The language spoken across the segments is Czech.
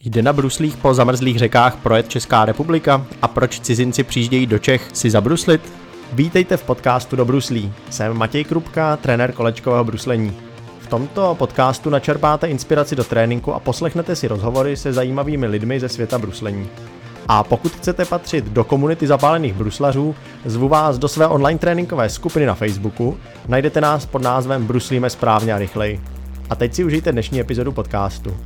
Jde na bruslích po zamrzlých řekách projet Česká republika a proč cizinci přijíždějí do Čech si zabruslit? Vítejte v podcastu do bruslí. Jsem Matěj Krupka, trenér kolečkového bruslení. V tomto podcastu načerpáte inspiraci do tréninku a poslechnete si rozhovory se zajímavými lidmi ze světa bruslení. A pokud chcete patřit do komunity zapálených bruslařů, zvu vás do své online tréninkové skupiny na Facebooku. Najdete nás pod názvem Bruslíme správně a rychleji. A teď si užijte dnešní epizodu podcastu.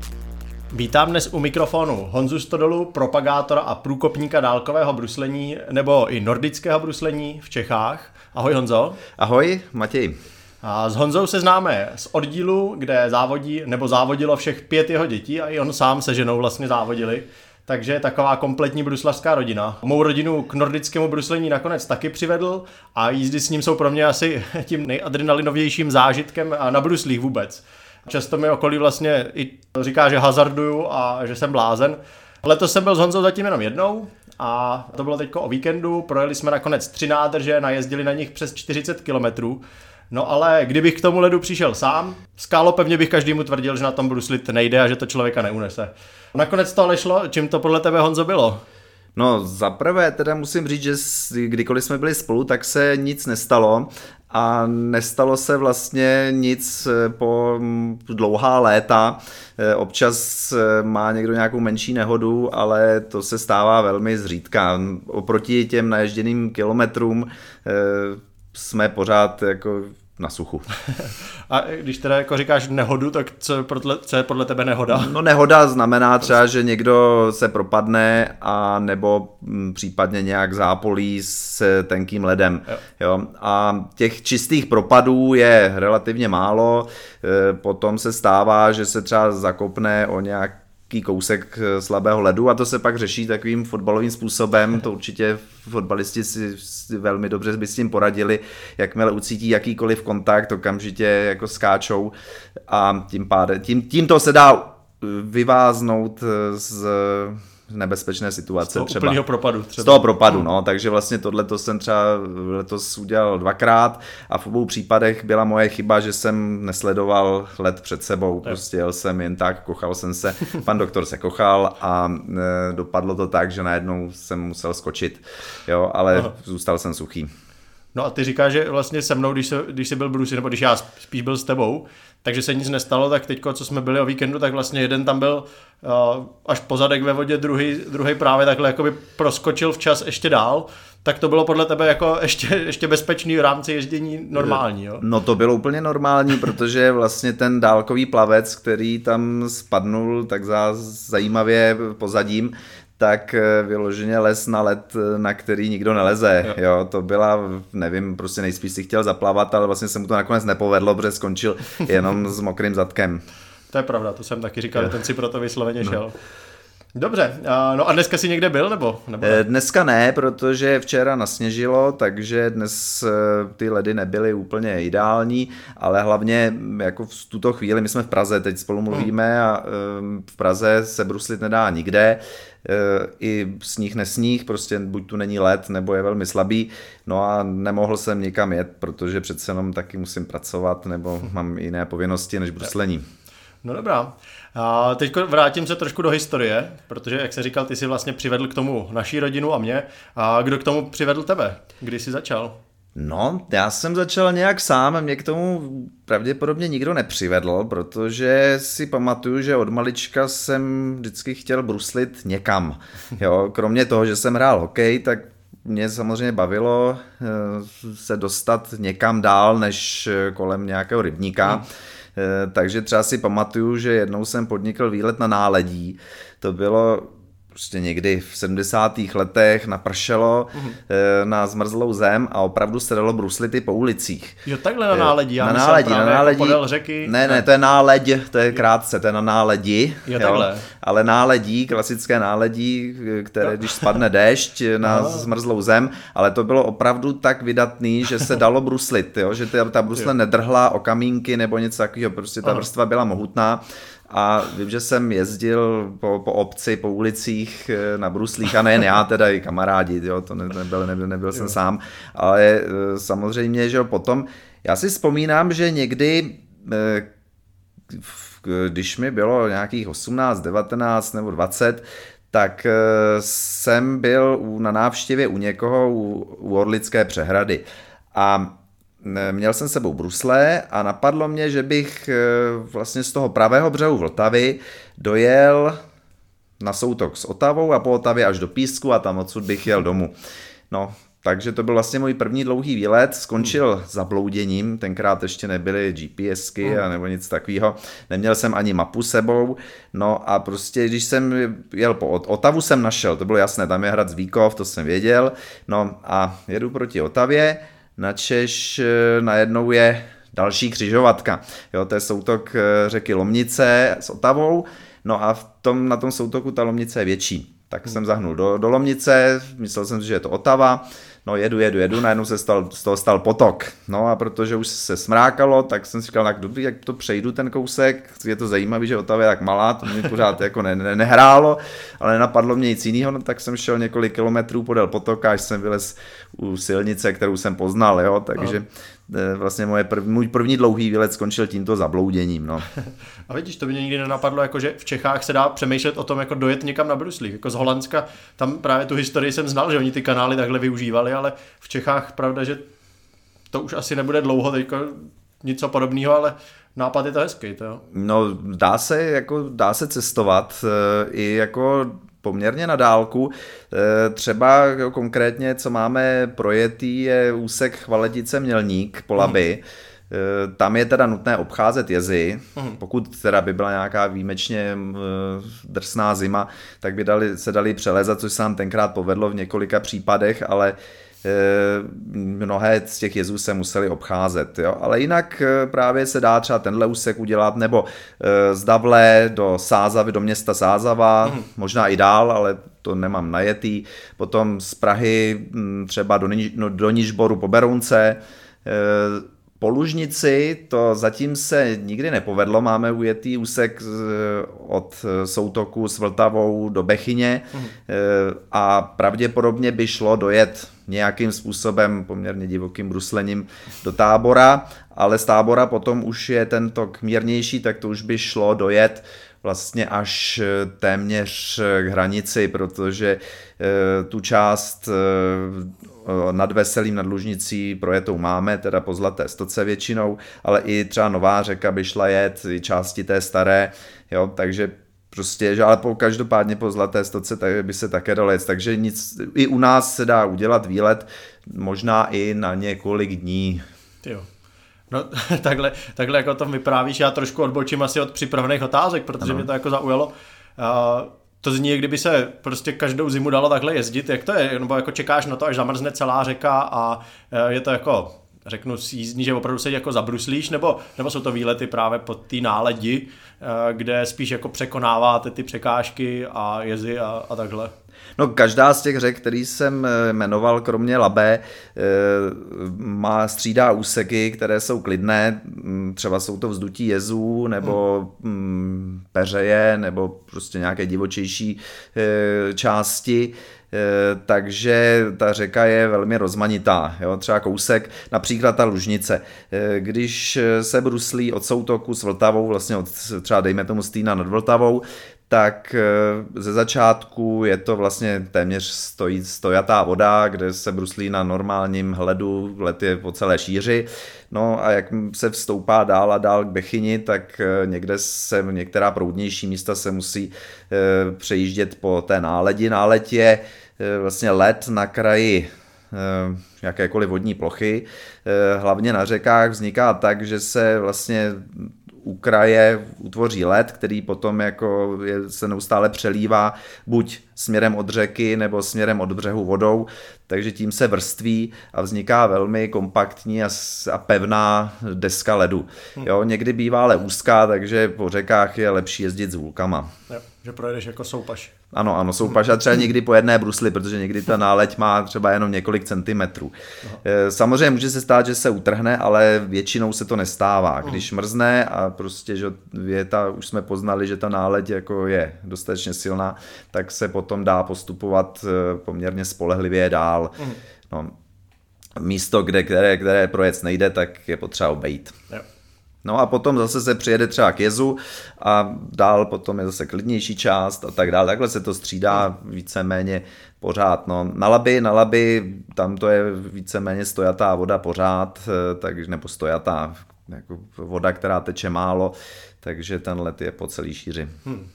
Vítám dnes u mikrofonu Honzu Stodolu, propagátora a průkopníka dálkového bruslení nebo i nordického bruslení v Čechách. Ahoj Honzo. Ahoj Matěj. A s Honzou se známe z oddílu, kde závodí nebo závodilo všech pět jeho dětí a i on sám se ženou vlastně závodili. Takže je taková kompletní bruslařská rodina. Mou rodinu k nordickému bruslení nakonec taky přivedl a jízdy s ním jsou pro mě asi tím nejadrenalinovějším zážitkem na bruslích vůbec. Často mi okolí vlastně i říká, že hazarduju a že jsem blázen. Letos jsem byl s Honzou zatím jenom jednou a to bylo teď o víkendu. Projeli jsme nakonec tři nádrže, najezdili na nich přes 40 kilometrů. No ale kdybych k tomu ledu přišel sám, skálo pevně bych každému tvrdil, že na tom bruslit nejde a že to člověka neunese. Nakonec to ale šlo, čím to podle tebe Honzo bylo? No zaprvé teda musím říct, že kdykoliv jsme byli spolu, tak se nic nestalo a nestalo se vlastně nic eh, po mm, dlouhá léta. Eh, občas eh, má někdo nějakou menší nehodu, ale to se stává velmi zřídka. Oproti těm naježděným kilometrům jsme pořád jako na suchu. A když teda jako říkáš nehodu, tak co, podle, co je podle tebe nehoda? No nehoda znamená třeba, že někdo se propadne a nebo mm, případně nějak zápolí s tenkým ledem. Jo. Jo? A těch čistých propadů je relativně málo. E, potom se stává, že se třeba zakopne o nějak kousek eh, slabého ledu a to se pak řeší takovým fotbalovým způsobem, to určitě fotbalisti si, velmi dobře by s tím poradili, jakmile ucítí jakýkoliv kontakt, okamžitě jako skáčou a tím pádem, tím, tímto se dá vyváznout eh, z nebezpečné situace. Z toho třeba. propadu. Třeba. Z toho propadu, no, takže vlastně tohle to jsem třeba letos udělal dvakrát a v obou případech byla moje chyba, že jsem nesledoval let před sebou, prostě jel jsem jen tak, kochal jsem se, pan doktor se kochal a e, dopadlo to tak, že najednou jsem musel skočit, jo, ale Aha. zůstal jsem suchý. No a ty říkáš, že vlastně se mnou, když, se, když jsi byl Bruce, nebo když já spíš byl s tebou, takže se nic nestalo, tak teď, co jsme byli o víkendu, tak vlastně jeden tam byl uh, až pozadek ve vodě, druhý, druhý právě takhle jakoby proskočil včas ještě dál, tak to bylo podle tebe jako ještě, ještě bezpečný v rámci ježdění normální, jo? No to bylo úplně normální, protože vlastně ten dálkový plavec, který tam spadnul tak za zajímavě pozadím, tak eh, vyloženě les na led, eh, na který nikdo neleze. Jo. jo. to byla, nevím, prostě nejspíš si chtěl zaplavat, ale vlastně se mu to nakonec nepovedlo, protože skončil jenom s mokrým zadkem. To je pravda, to jsem taky říkal, že ten si pro to vysloveně no. šel. Dobře, no a dneska si někde byl, nebo? nebo ne? Dneska ne, protože včera nasněžilo, takže dnes eh, ty ledy nebyly úplně ideální, ale hlavně jako v tuto chvíli, my jsme v Praze, teď spolu mluvíme a v Praze se bruslit nedá nikde, Eh, i sníh nesníh, prostě buď tu není led, nebo je velmi slabý, no a nemohl jsem nikam jet, protože přece jenom taky musím pracovat, nebo mám jiné povinnosti než bruslení. No dobrá. A teď vrátím se trošku do historie, protože, jak se říkal, ty jsi vlastně přivedl k tomu naší rodinu a mě. A kdo k tomu přivedl tebe? Kdy jsi začal? No, já jsem začal nějak sám, mě k tomu pravděpodobně nikdo nepřivedl, protože si pamatuju, že od malička jsem vždycky chtěl bruslit někam. Jo, kromě toho, že jsem hrál hokej, tak mě samozřejmě bavilo eh, se dostat někam dál, než kolem nějakého rybníka. Hmm. Eh, takže třeba si pamatuju, že jednou jsem podnikl výlet na náledí. To bylo prostě někdy v 70. letech napršelo mm-hmm. na zmrzlou zem a opravdu se dalo bruslit i po ulicích. Jo, takhle na náledí. Já na náledí, na náledí. Jako podél řeky. Ne, ne, to je náleď, to je krátce, to je na náledí. Jo, takhle. Jo, ale náledí, klasické náledí, které, jo. když spadne déšť na no. zmrzlou zem, ale to bylo opravdu tak vydatný, že se dalo bruslit, jo, že ta, ta brusle jo. nedrhla o kamínky nebo něco takového, prostě ta Aha. vrstva byla mohutná a vím, že jsem jezdil po, po obci, po ulicích eh, na bruslích a nejen já, teda i kamarádi, jo, to nebyl, nebyl, nebyl jsem sám, ale eh, samozřejmě, že potom, já si vzpomínám, že někdy eh, když mi bylo nějakých 18, 19 nebo 20, tak jsem byl na návštěvě u někoho u, u Orlické přehrady. A měl jsem sebou brusle a napadlo mě, že bych vlastně z toho pravého břehu Vltavy dojel na soutok s Otavou a po Otavě až do Písku a tam odsud bych jel domů. No, takže to byl vlastně můj první dlouhý výlet, skončil hmm. zablouděním, tenkrát ještě nebyly GPSky hmm. a nebo nic takového, neměl jsem ani mapu sebou, no a prostě když jsem jel po Otavu jsem našel, to bylo jasné, tam je hrad Zvíkov, to jsem věděl, no a jedu proti Otavě, na Češ eh, najednou je další křižovatka, jo, to je soutok eh, řeky Lomnice s Otavou, no a v tom, na tom soutoku ta Lomnice je větší, tak hmm. jsem zahnul do, do Lomnice, myslel jsem si, že je to Otava, no jedu, jedu, jedu, najednou se stal, z toho stal potok. No a protože už se smrákalo, tak jsem si říkal, tak dobrý, jak to přejdu ten kousek, je to zajímavé, že Otava je tak malá, to mi pořád jako ne, ne, nehrálo, ale nenapadlo mě nic jiného, no, tak jsem šel několik kilometrů podél potoka, až jsem vylez u silnice, kterou jsem poznal, jo, takže no. Eh, vlastně moje prv, můj první dlouhý výlet skončil tímto zablouděním. No. A vidíš, to by mě nikdy nenapadlo, jako že v Čechách se dá přemýšlet o tom, jako dojet někam na bruslích. Jako z Holandska, tam právě tu historii jsem znal, že oni ty kanály takhle využívali, ale v Čechách pravda, že to už asi nebude dlouho teďko něco podobného, ale nápad je to hezký. To. No dá se, jako, dá se cestovat eh, i jako poměrně na dálku. E, třeba konkrétně, co máme projetý, je úsek Chvaletice Mělník po Laby. Hmm. Tam je teda nutné obcházet jezy, hmm. pokud teda by byla nějaká výjimečně drsná zima, tak by dali, se dali přelezat, což se nám tenkrát povedlo v několika případech, ale mnohé z těch jezů se museli obcházet. Jo? Ale jinak eh, právě se dá třeba tenhle úsek udělat, nebo eh, z Davle do Sázavy, do města Sázava, mm. možná i dál, ale to nemám najetý. Potom z Prahy hm, třeba do, no, do Nižboru po Berounce, po Lužnici to zatím se nikdy nepovedlo, máme ujetý úsek od soutoku s Vltavou do Bechyně. Mm. a pravděpodobně by šlo dojet nějakým způsobem poměrně divokým bruslením do tábora, ale z tábora potom už je ten tok mírnější, tak to už by šlo dojet vlastně až eh, téměř eh, k hranici, protože eh, tu část nad Veselým, nad Lužnicí projetou máme, teda po Zlaté stoce většinou, ale i třeba Nová řeka by šla jet, i části té staré, jo, takže Prostě, že ale po, každopádně po zlaté stoce tak by se také dalo jet, takže nic, i u nás se dá udělat výlet, možná i na několik dní. Jo. No takhle, takhle jako o tom vyprávíš, já trošku odbočím asi od připravených otázek, protože ano. mě to jako zaujalo. Uh, to zní, jak kdyby se prostě každou zimu dalo takhle jezdit, jak to je, nebo jako čekáš na to, až zamrzne celá řeka a je to jako řeknu jízdní, že opravdu se jako zabruslíš, nebo, nebo jsou to výlety právě pod té náledi, eh, kde spíš jako překonáváte ty překážky a jezy a, a takhle? No každá z těch řek, který jsem eh, jmenoval, kromě Labé, eh, má střídá úseky, které jsou klidné, mm, třeba jsou to vzdutí jezů, nebo hmm. peřeje, nebo prostě nějaké divočejší části. Eh, takže ta řeka je velmi rozmanitá. Jo? Třeba kousek, například ta Lužnice. Když se bruslí od soutoku s Vltavou, vlastně od třeba dejme tomu Stýna nad Vltavou, tak eh, ze začátku je to vlastně téměř stojí, stojatá voda, kde se bruslí na normálním hledu, let je po celé šíři. No a jak se vstoupá dál a dál k Bechyni, tak někde se, některá proudnější místa se musí přejíždět po té náledi. Náleď je Eh, vlastně let na kraji eh, jakékoliv vodní plochy, eh, hlavně na řekách, vzniká tak, že se vlastně kraje utvoří led, který potom jako je, se neustále přelívá buď směrem od řeky nebo směrem od břehu vodou, takže tím se vrství a vzniká velmi kompaktní a, a pevná deska ledu. Hm. Jo, někdy bývá ale úzká, takže po řekách je lepší jezdit s vůlkama. Jo, že projedeš jako soupaš. Ano, ano, jsou paša třeba někdy po jedné brusli, protože někdy ta náleť má třeba jenom několik centimetrů. Aha. Eh, samozřejmě může se stát, že se utrhne, ale většinou se to nestává. Když mrzne a prostě, že je ta, už jsme poznali, že ta náleť jako je dostatečně silná, tak se potom dá postupovat eh, poměrně spolehlivě dál. No, místo, kde, které, které projec nejde, tak je potřeba obejít. Jo. No a potom zase se přijede třeba k jezu a dál potom je zase klidnější část a tak dále. Takhle se to střídá víceméně pořád. No. Na Laby, na Laby, tam to je víceméně stojatá voda pořád, eh, takže, nebo stojatá jako voda, která teče málo, takže ten let je po celý šíři. Hmm.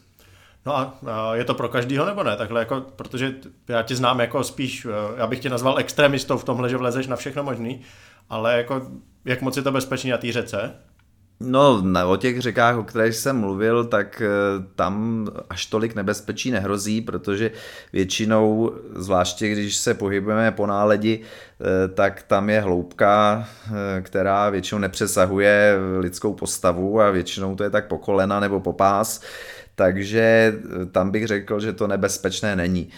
No a, je to pro každýho nebo ne? Takhle jako, protože já ti znám jako spíš, eh, já bych tě nazval extremistou v tomhle, že vlezeš na všechno možný, ale jako jak moc je to bezpečný na té řece? No, o těch řekách, o kterých jsem mluvil, tak eh, tam až tolik nebezpečí nehrozí, protože většinou, zvláště když se pohybujeme po náledi, eh, tak tam je hloubka, eh, která většinou nepřesahuje lidskou postavu a většinou to je tak po kolena nebo po pás, takže tam bych řekl, že to nebezpečné není.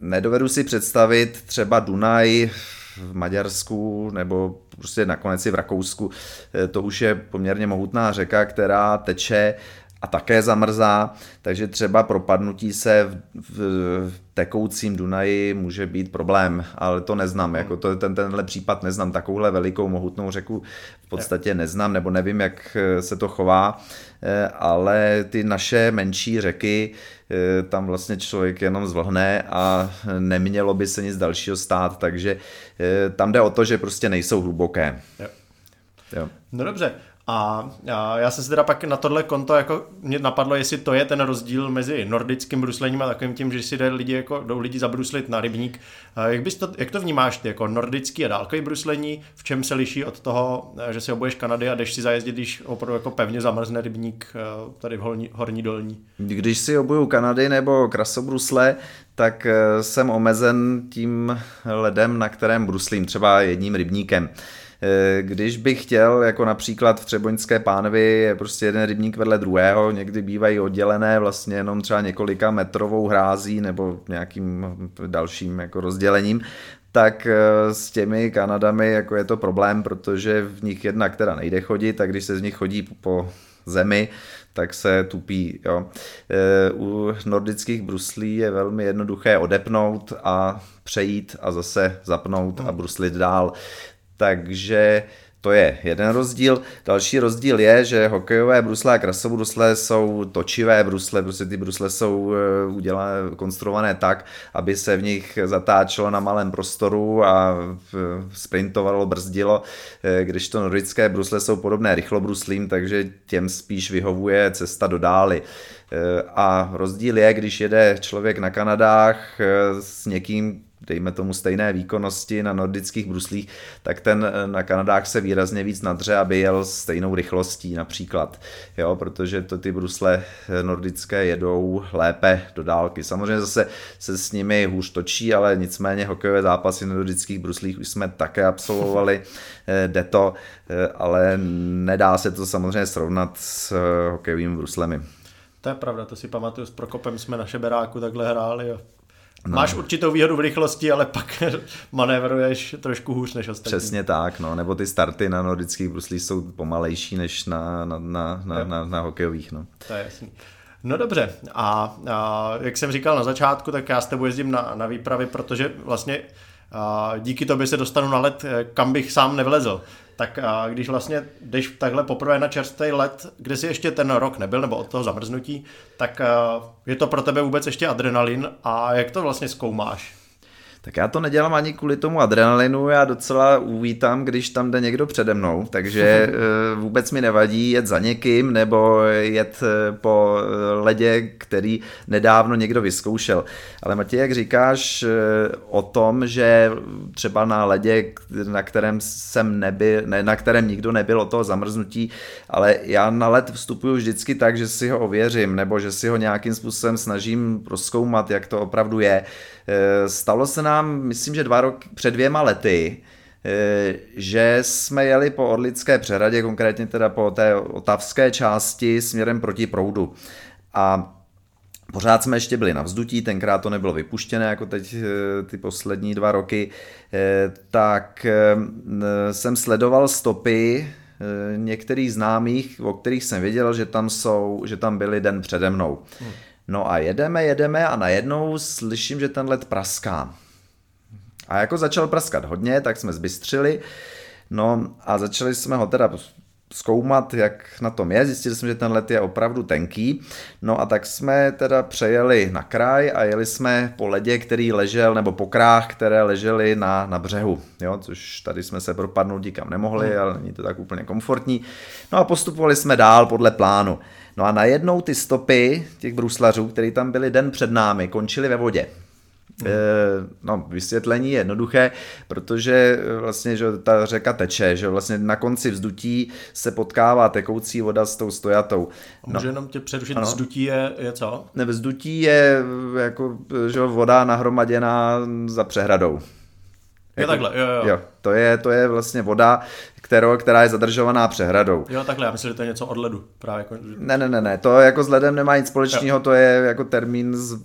Nedovedu si představit třeba Dunaj v Maďarsku nebo prostě nakonec i v Rakousku. Eh, to už je poměrně mohutná řeka, která teče a také zamrzá, takže třeba propadnutí se v, v tekoucím Dunaji může být problém, ale to neznám, jako to, ten, tenhle případ neznám, takovouhle velikou mohutnou řeku v podstatě neznám, nebo nevím, jak eh, se to chová, ale ty naše menší řeky, eh, tam vlastně člověk jenom zvlhne a nemělo by se nic dalšího stát, takže tam jde o to, že prostě nejsou hluboké. Jo. Jo. No dobře, a já jsem si teda pak na tohle konto jako mě napadlo, jestli to je ten rozdíl mezi nordickým bruslením a takovým tím, že si jde lidi, jako, jdou lidi zabruslit na rybník. Jak, bys to, jak to vnímáš ty, jako nordický a dálkový bruslení? V čem se liší od toho, že si obuješ Kanady a jdeš si zajezdit, když opravdu jako pevně zamrzne rybník eh, tady v horní, horní dolní? Když si obuju Kanady nebo krasobrusle, tak eh, jsem omezen tím ledem, na kterém bruslím, třeba jedním rybníkem. Eh, když bych chtěl, jako například v Třeboňské pánvi, je prostě jeden rybník vedle druhého, někdy bývají oddělené vlastně jenom třeba několika metrovou hrází nebo nějakým dalším jako rozdělením, tak eh, s těmi Kanadami jako je to problém, protože v nich jedna, která nejde chodit, tak když se z nich chodí po zemi, tak se tupí. Jo. Eh, u nordických bruslí je velmi jednoduché odepnout a přejít a zase zapnout a bruslit dál. Takže to je jeden rozdíl. Další rozdíl je, že hokejové brusle a krasobrusle jsou točivé brusle, prostě ty brusle jsou eh, udělané, konstruované tak, aby se v nich zatáčelo na malém prostoru a sprintovalo, brzdilo, eh, když to nordické brusle jsou podobné rychlobruslím, takže těm spíš vyhovuje cesta do dály. Eh, a rozdíl je, když jede člověk na Kanadách s někým, dejme tomu stejné výkonnosti na nordických bruslích, tak ten eh, na Kanadách se výrazně víc nadře, aby jel stejnou rychlostí například, jo, protože to ty brusle eh, nordické jedou lépe do dálky. Samozřejmě zase se s nimi hůř točí, ale nicméně hokejové zápasy na nordických bruslích už jsme také absolvovali, eh, jde to, ale nedá se to samozřejmě srovnat s hokejovými bruslemi. To je pravda, to si pamatuju, s Prokopem jsme na Šeberáku takhle hráli a No. Máš určitou výhodu v rychlosti, ale pak manévruješ trošku hůř než ostatní. Přesně tak, no, nebo ty starty na nordických bruslích jsou pomalejší než na, na, na, na, na, na hokejových. No. To je jasný. No dobře, a, a jak jsem říkal na začátku, tak já s tebou jezdím na, na výpravy, protože vlastně a díky tobě se dostanu na let, kam bych sám nevlezl. Tak a když vlastně jdeš takhle poprvé na čerstvý let, kde si ještě ten rok nebyl, nebo od toho zamrznutí, tak je to pro tebe vůbec ještě adrenalin a jak to vlastně zkoumáš? Tak já to nedělám ani kvůli tomu adrenalinu, já docela uvítám, když tam jde někdo přede mnou, takže eh, vůbec mi nevadí jet za někým nebo jet eh, po eh, ledě, který nedávno někdo vyzkoušel. Ale Matěj, jak říkáš o tom, že třeba na ledě, na kterém jsem nebyl, ne, na kterém nikdo nebyl o toho zamrznutí, ale já na led vstupuju vždycky tak, že si ho ověřím, nebo že si ho nějakým způsobem snažím proskoumat, jak to opravdu je. Stalo se nám nám, myslím, že dva roky, před dvěma lety, eh, že jsme jeli po Orlické přehradě, konkrétně teda po té otavské části směrem proti proudu. A Pořád jsme ještě byli na vzdutí, tenkrát to nebylo vypuštěné jako teď eh, ty poslední dva roky, eh, tak jsem sledoval stopy některých známých, o kterých jsem věděl, že tam jsou, že tam byli den přede mnou. Hmm. No a jedeme, jedeme a najednou slyším, že ten let praská. A jako začal praskat hodně, tak jsme zbystřili, no a začali jsme ho teda zkoumat, jak na tom je. Zjistili jsme, že ten let je opravdu tenký. No a tak jsme teda přejeli na kraj a jeli jsme po ledě, který ležel, nebo po krách, které ležely na, na břehu. Jo, což tady jsme se propadnout nikam nemohli, hmm. ale není to tak úplně komfortní. No a postupovali jsme dál podle plánu. No a najednou ty stopy těch bruslařů, které tam byly den před námi, končily ve vodě. Hmm. No, vysvětlení je jednoduché, protože eh, vlastně, že ta řeka teče, že vlastně na konci vzdutí se potkává tekoucí voda s tou stojatou. No, může jenom tě přerušit, ano. vzdutí je, je co? Ne, vzdutí je jako, že voda nahromaděná za přehradou. Je jako, takhle, jo, jo. jo to, je, to je vlastně voda, kterou, která je zadržovaná přehradou. Jo, takhle, já myslím, že to je něco od ledu. Právě jako... Ne, ne, ne, ne, to jako s ledem nemá nic společného, jo. to je jako termín z uh,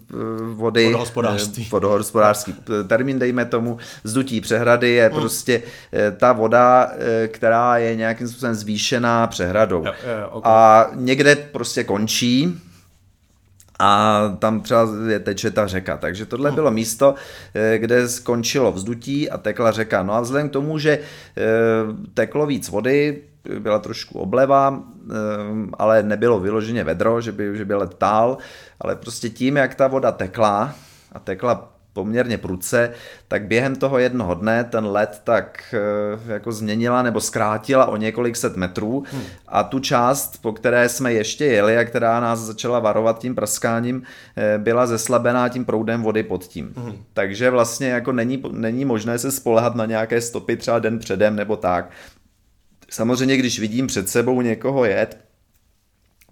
vody. Vodohospodářství. Uh, vodohospodářský. termín, dejme tomu, zdutí přehrady je mm. prostě uh, ta voda, která je nějakým způsobem zvýšená přehradou. Jo, jo, okay. A někde prostě končí, a tam třeba je teče ta řeka. Takže tohle no. bylo místo, eh, kde skončilo vzdutí a tekla řeka. No a vzhledem k tomu, že eh, teklo víc vody, byla trošku obleva, eh, ale nebylo vyloženě vedro, že by, že by let tál, ale prostě tím, jak ta voda tekla a tekla poměrně prudce, tak během toho jednoho dne ten let tak eh, jako změnila nebo zkrátila o několik set metrů hmm. a tu část, po které jsme ještě jeli a která nás začala varovat tím praskáním, eh, byla zeslabená tím proudem vody pod tím. Hmm. Takže vlastně jako není, není možné se spolehat na nějaké stopy třeba den předem nebo tak. Samozřejmě, když vidím před sebou někoho jet,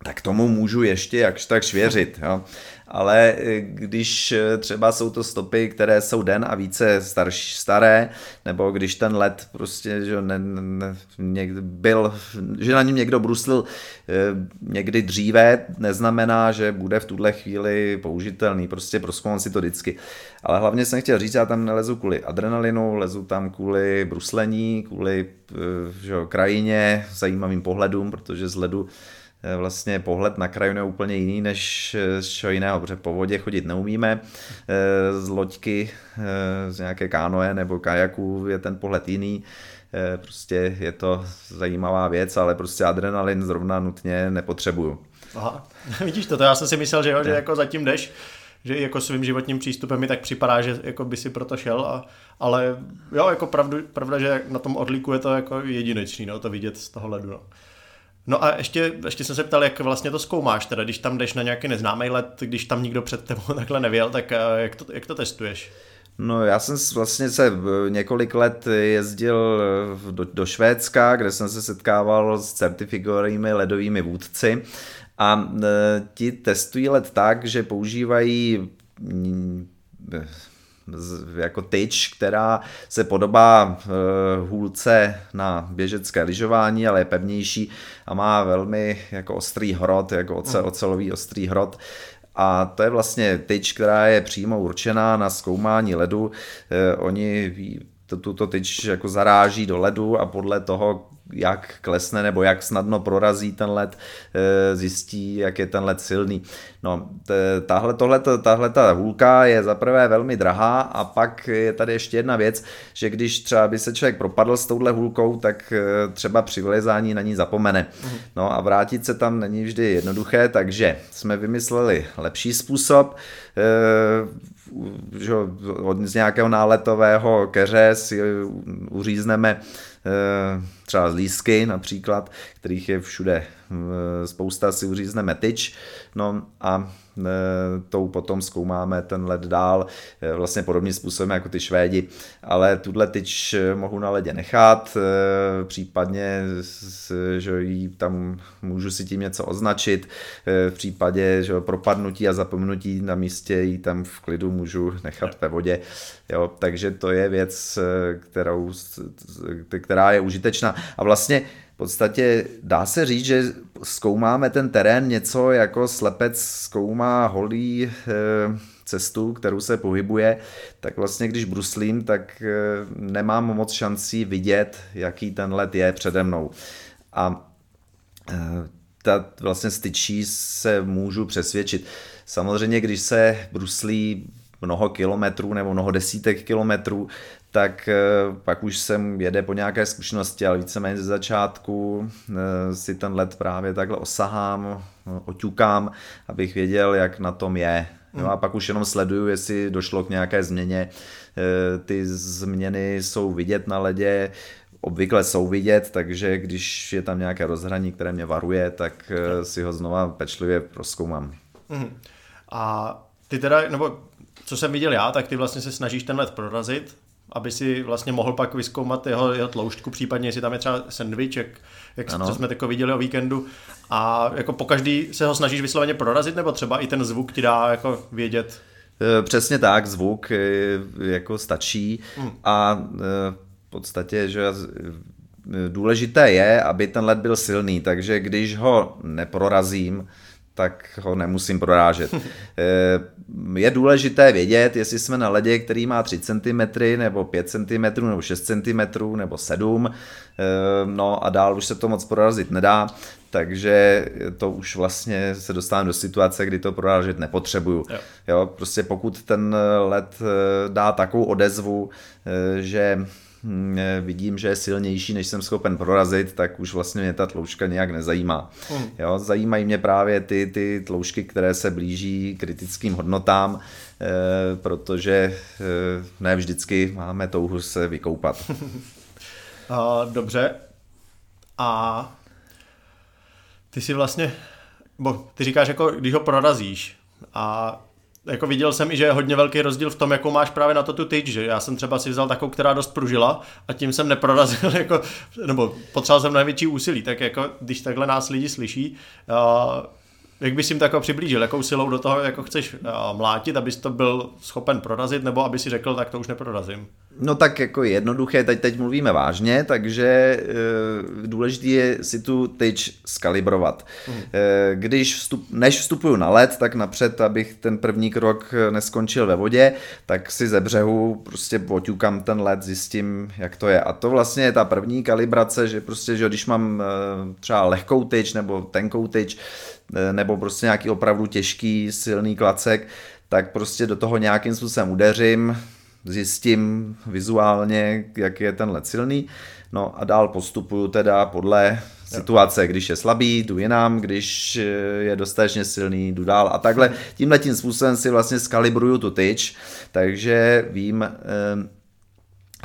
tak tomu můžu ještě jakž tak švěřit. Jo ale eh, když eh, třeba jsou to stopy, které jsou den a více starší, staré, nebo když ten led prostě že ne, ne, někdy byl, že na ním někdo bruslil eh, někdy dříve, neznamená, že bude v tuhle chvíli použitelný, prostě proskoumat si to vždycky. Ale hlavně jsem chtěl říct, já tam nelezu kvůli adrenalinu, lezu tam kvůli bruslení, kvůli že, krajině, zajímavým pohledům, protože z ledu vlastně pohled na krajinu je úplně jiný než eh, z čeho jiného, protože po vodě chodit neumíme, eh, z loďky, z nějaké kánoe nebo kajaku je ten pohled jiný, prostě je to zajímavá věc, ale prostě adrenalin zrovna nutně nepotřebuju. Aha, vidíš to, to já jsem si myslel, že jo, že jako zatím jdeš, že jako svým životním přístupem mi tak připadá, že jako by si proto šel, a, ale jo, jako pravdu, pravda, že na tom odlíku je to jako jedinečný, no, to vidět z toho ledu, no. No a ještě, ještě jsem se ptal, jak vlastně to zkoumáš, teda když tam jdeš na nějaký neznámý let, když tam nikdo před tebou takhle nevěl, tak eh, jak to, jak to testuješ? No já jsem vlastně se několik let jezdil do, do Švédska, kde jsem se setkával s certifikovanými ledovými vůdci a ti testují led tak, že používají jako tyč, která se podobá eh, hůlce na běžecké lyžování, ale je pevnější a má velmi jako ostrý hrot, jako oce, ocelový ostrý hrot. A to je vlastně tyč, která je přímo určená na zkoumání ledu. Eh, oni tuto tyč jako zaráží do ledu a podle toho, jak klesne nebo jak snadno prorazí ten led, eh, zjistí, jak je ten led silný. No, tahle, tohle, tahle ta hůlka je zaprvé velmi drahá a pak je tady ještě jedna věc, že když třeba by se člověk propadl s touhle hůlkou, tak eh, třeba při vylezání na ní zapomene. Mhm. No a vrátit se tam není vždy jednoduché, takže jsme vymysleli lepší způsob, eh, že z nějakého náletového keře si uřízneme Eh, třeba z lísky například, kterých je všude eh, spousta, si uřízneme tyč, no a eh, tou potom zkoumáme ten led dál, vlastně podobným způsobem jako ty Švédi, ale tuhle tyč mohu na ledě nechat, případně, že jí tam můžu si tím něco označit, v případě že propadnutí a zapomenutí na místě ji tam v klidu můžu nechat ve vodě, jo, takže to je věc, kterou, která je užitečná. A vlastně podstatě dá se říct, že zkoumáme ten terén něco jako slepec zkoumá holý eh, cestu, kterou se pohybuje, tak vlastně když bruslím, tak eh, nemám moc šancí vidět, jaký ten let je přede mnou. A eh, ta vlastně styčí se můžu přesvědčit. Samozřejmě, když se bruslí mnoho kilometrů nebo mnoho desítek kilometrů, tak eh, pak už jsem jede po nějaké zkušenosti, ale víceméně ze začátku eh, si ten let právě takhle osahám, oťukám, abych věděl, jak na tom je. No a pak už jenom sleduju, jestli došlo k nějaké změně. Ty změny jsou vidět na ledě, obvykle jsou vidět, takže když je tam nějaké rozhraní, které mě varuje, tak si ho znova pečlivě proskoumám. Mm. A ty teda, nebo co jsem viděl já, tak ty vlastně se snažíš ten let prorazit, aby si vlastně mohl pak vyskoumat jeho, jeho tloušťku, případně jestli tam je třeba sandwich, jak, jak jsme tako viděli o víkendu. A jako po každý se ho snažíš vysloveně prorazit, nebo třeba i ten zvuk ti dá jako vědět? E, přesně tak, zvuk e, jako stačí hmm. a e, v podstatě, že důležité je, aby ten led byl silný, takže když ho neprorazím, tak ho nemusím prorážet. Eh, je důležité vědět, jestli jsme na ledě, který má 3 cm, nebo 5 cm, nebo 6 cm, nebo 7, eh, no a dál už se to moc prorazit nedá, takže to už vlastně se dostávám do situace, kdy to prorážet nepotřebuju. Jo. jo prostě pokud ten led eh, dá takovou odezvu, že vidím, že je silnější, než jsem schopen prorazit, tak už vlastně mě ta tloušťka nějak nezajímá. Mm. Jo, zajímají mě právě ty, ty tloušky, které se blíží kritickým hodnotám, eh, protože eh, ne vždycky máme touhu se vykoupat. dobře. A ty si vlastně, bo ty říkáš, jako když ho prorazíš a jako viděl jsem i, že je hodně velký rozdíl v tom, jakou máš právě na to tu tyč, že já jsem třeba si vzal takovou, která dost pružila a tím jsem neprorazil, jako, nebo potřeboval jsem největší úsilí, tak jako když takhle nás lidi slyší, uh, jak bys jim to jako přiblížil, jakou silou do toho jako chceš uh, mlátit, abys to byl schopen prorazit, nebo aby si řekl, tak to už neprorazím? No tak jako jednoduché, teď, teď mluvíme vážně, takže e, důležité je si tu tyč skalibrovat. Mm. E, když vstup, než vstupuju na led, tak napřed, abych ten první krok neskončil ve vodě, tak si ze břehu prostě poťukám ten led, zjistím, jak to je. A to vlastně je ta první kalibrace, že prostě, že když mám e, třeba lehkou tyč nebo tenkou tyč, e, nebo prostě nějaký opravdu těžký, silný klacek, tak prostě do toho nějakým způsobem udeřím, zjistím vizuálně, jak je ten led silný, no a dál postupuju teda podle situace, když je slabý, jdu jinam, když je dostatečně silný, jdu dál a takhle. Tímhle tím způsobem si vlastně skalibruju tu tyč, takže vím, eh,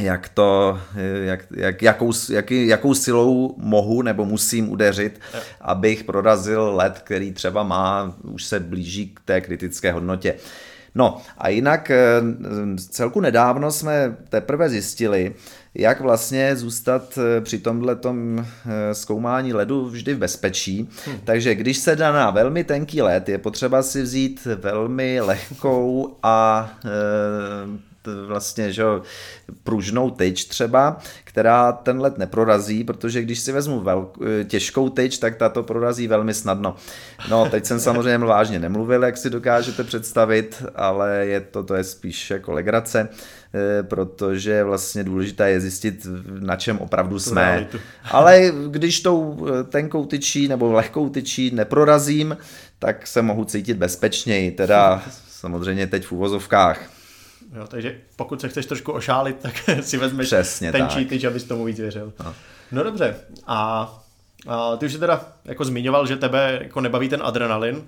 jak to, eh, jak, jak, jakou, jak, jakou silou mohu nebo musím udeřit, abych prorazil led, který třeba má, už se blíží k té kritické hodnotě. No a jinak eh, celku nedávno jsme teprve zjistili, jak vlastně zůstat eh, při tomhle eh, zkoumání ledu vždy v bezpečí. Hmm. Takže když se dá na velmi tenký led, je potřeba si vzít velmi lehkou a vlastně že, pružnou tyč třeba, která ten let neprorazí, protože když si vezmu velk, těžkou tyč, tak ta to prorazí velmi snadno. No, teď jsem samozřejmě vážně nemluvil, jak si dokážete představit, ale je to, to je spíš jako legrace, eh, protože vlastně důležité je zjistit, na čem opravdu jsme. Ale když tou eh, tenkou tyčí nebo lehkou tyčí neprorazím, tak se mohu cítit bezpečněji, teda samozřejmě teď v uvozovkách. Jo, takže pokud se chceš trošku ošálit, tak si vezmeš Přesně ten cheatič, abys tomu víc věřil. No, no dobře. A, a ty už jsi teda jako zmiňoval, že tebe jako nebaví ten adrenalin,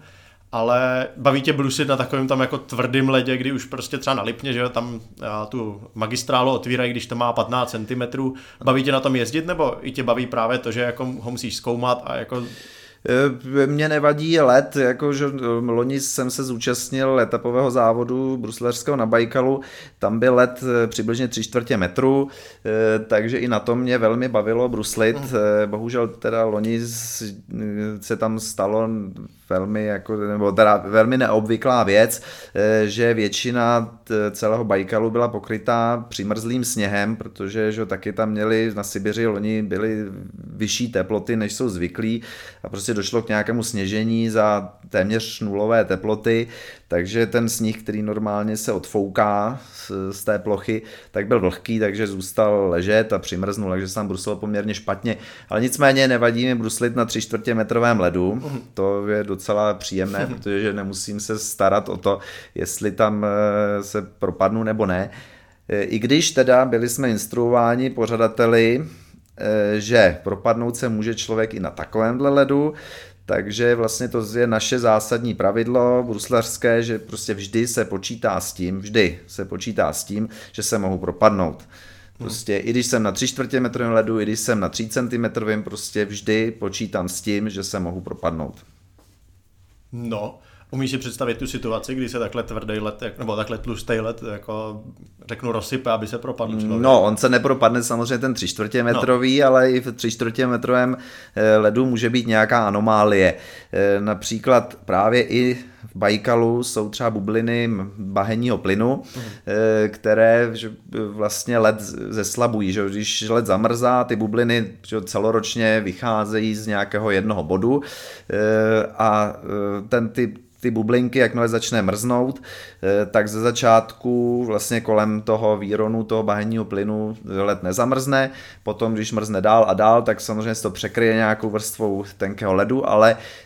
ale baví tě brusit na takovém tam jako tvrdým ledě, kdy už prostě třeba na Lipně, že jo, tam tu magistrálu otvírají, když to má 15 cm. Baví tě na tom jezdit, nebo i tě baví právě to, že jako ho musíš zkoumat a jako mě nevadí let, jakože eh, loni jsem se zúčastnil etapového závodu bruslerského na Bajkalu, tam byl let eh, přibližně 3 čtvrtě metru, takže i na to mě velmi bavilo bruslit. Mhm. Bohužel teda loni se tam stalo velmi, jako, nebo teda velmi neobvyklá věc, že většina celého Bajkalu byla pokrytá přimrzlým sněhem, protože že taky tam měli na Sibiři loni byly vyšší teploty, než jsou zvyklí a prostě došlo k nějakému sněžení za téměř nulové teploty, takže ten sníh, který normálně se odfouká z, z té plochy, tak byl vlhký, takže zůstal ležet a přimrznul, takže se tam brusilo poměrně špatně. Ale nicméně nevadí mi bruslit na 3 čtvrtě metrovém ledu, to je docela příjemné, protože nemusím se starat o to, jestli tam eh, se propadnu nebo ne. Eh, I když teda byli jsme instruováni pořadateli, že propadnout se může člověk i na takovémhle ledu, takže vlastně to je naše zásadní pravidlo bruslařské, že prostě vždy se počítá s tím, vždy se počítá s tím, že se mohu propadnout. Prostě i když jsem na 3 čtvrtě metrovém ledu, i když jsem na 3 cm, prostě vždy počítám s tím, že se mohu propadnout. No, Umíš si představit tu situaci, kdy se takhle tvrdý let, nebo takhle tlustý let, jako řeknu rozsype, aby se propadl člověk? No, on se nepropadne samozřejmě ten tři čtvrtě metrový, no. ale i v tři čtvrtě metrovém eh, ledu může být nějaká anomálie. Eh, například právě i v Bajkalu jsou třeba bubliny bahenního plynu, mm. které že vlastně led zeslabují. Že když led zamrzá, ty bubliny že celoročně vycházejí z nějakého jednoho bodu a ten ty ty bublinky, jakmile začne mrznout, eh, tak ze začátku vlastně kolem toho výronu toho bahenního plynu led nezamrzne, potom když mrzne dál a dál, tak samozřejmě se to překryje nějakou vrstvou tenkého ledu, ale eh,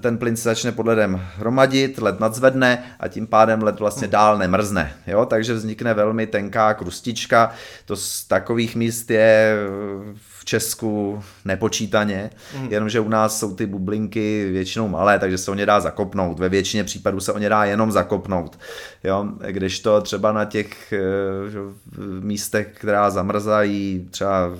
ten plyn se začne pod ledem hromadit, led nadzvedne a tím pádem led vlastně hmm. dál nemrzne. Jo? Takže vznikne velmi tenká krustička, to z takových míst je v Česku nepočítaně, mm. jenomže u nás jsou ty bublinky většinou malé, takže se o ně dá zakopnout. Ve většině případů se o ně dá jenom zakopnout. Jo? Když to třeba na těch eh, že, místech, která zamrzají třeba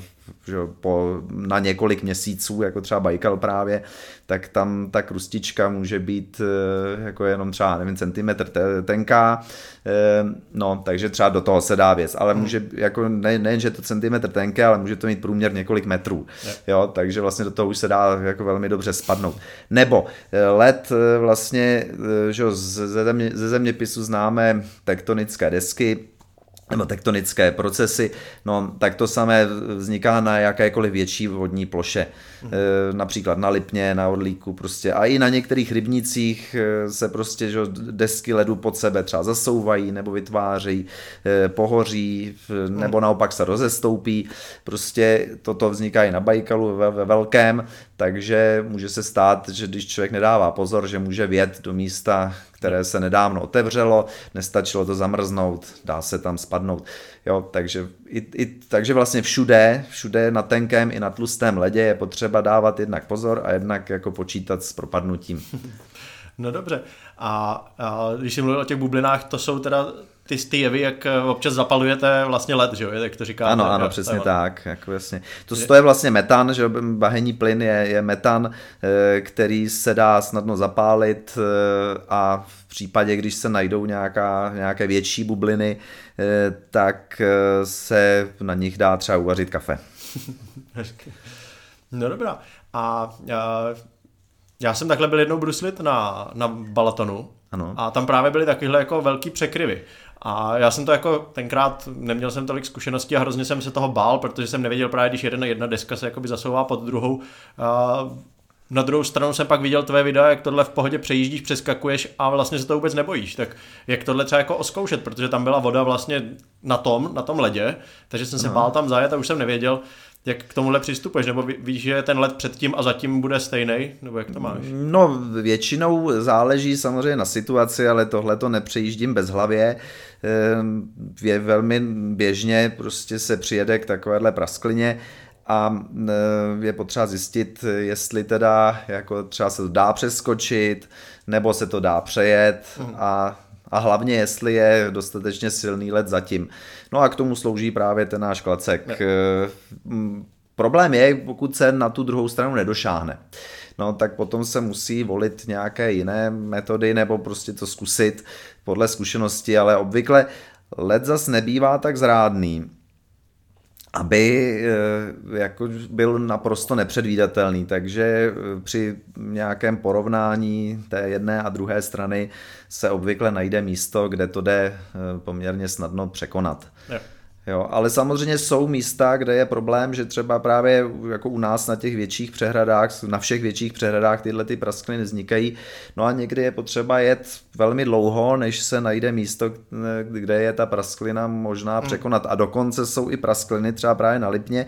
že, po, na několik měsíců, jako třeba Baikal právě, tak tam ta krustička může být eh, jako jenom třeba, nevím, centimetr tenká, eh, no, takže třeba do toho se dá věc, ale může, jako ne, nejen, že to centimetr tenké, ale může to mít průměr několik metrů, jo, takže vlastně do toho už se dá jako velmi dobře spadnout. Nebo eh, led vlastně, že ze, země, ze zeměpisu známe tektonické desky, nebo tektonické procesy, no tak to samé vzniká na jakékoliv větší vodní ploše. Mhm. Například na Lipně, na Orlíku prostě a i na některých rybnicích e, se prostě že desky ledu pod sebe třeba zasouvají nebo vytváří, e, pohoří nebo mhm. naopak se rozestoupí. Prostě toto vzniká i na Bajkalu ve, ve velkém, takže může se stát, že když člověk nedává pozor, že může vjet do místa, které se nedávno otevřelo, nestačilo to zamrznout, dá se tam spadnout. Jo, takže, i, i, takže vlastně všude, všude na tenkém i na tlustém ledě je potřeba dávat jednak pozor a jednak jako počítat s propadnutím. No dobře. A, a když jsi mluvil o těch bublinách, to jsou teda ty, ty jevy, jak eh, občas zapalujete vlastně led, že jo, jak to říká. Ano, ano, přesně jo. tak, jako jasně. To, to je vlastně metan, že jo, bahenní plyn je, je metan, eh, který se dá snadno zapálit eh, a v případě, když se najdou nějaká, nějaké větší bubliny, tak se na nich dá třeba uvařit kafe. no dobrá. A, a já jsem takhle byl jednou bruslit na, na Balatonu ano. a tam právě byly takovéhle jako velký překryvy. A já jsem to jako tenkrát neměl jsem tolik zkušeností a hrozně jsem se toho bál, protože jsem nevěděl právě, když jedna, jedna deska se jakoby zasouvá pod druhou. A na druhou stranu jsem pak viděl tvé videa, jak tohle v pohodě přejíždíš, přeskakuješ a vlastně se to vůbec nebojíš. Tak jak tohle třeba jako oskoušet, protože tam byla voda vlastně na tom, na tom ledě, takže jsem se no. bál tam zajet a už jsem nevěděl, jak k tomuhle přistupuješ, nebo víš, že ten let předtím a zatím bude stejný, nebo jak to máš? No většinou záleží samozřejmě na situaci, ale tohle to nepřejíždím bez hlavě. Ehm, je velmi běžně, prostě se přijede k takovéhle prasklině a e, je potřeba zjistit, jestli teda jako třeba se to dá přeskočit, nebo se to dá přejet mhm. a, a hlavně jestli je dostatečně silný led zatím. No a k tomu slouží právě ten náš klacek. Ne. Problém je, pokud se na tu druhou stranu nedošáhne. No tak potom se musí volit nějaké jiné metody nebo prostě to zkusit podle zkušenosti, ale obvykle led zas nebývá tak zrádný, aby eh, jako byl naprosto nepředvídatelný, takže eh, při nějakém porovnání té jedné a druhé strany se obvykle najde místo, kde to jde eh, poměrně snadno překonat. Jo. Jo, ale samozřejmě jsou místa, kde je problém, že třeba právě jako u nás na těch větších přehradách, na všech větších přehradách tyhle ty praskliny vznikají. No a někdy je potřeba jet velmi dlouho, než se najde místo, kde je ta prasklina možná hmm. překonat. A dokonce jsou i praskliny třeba právě na Lipně,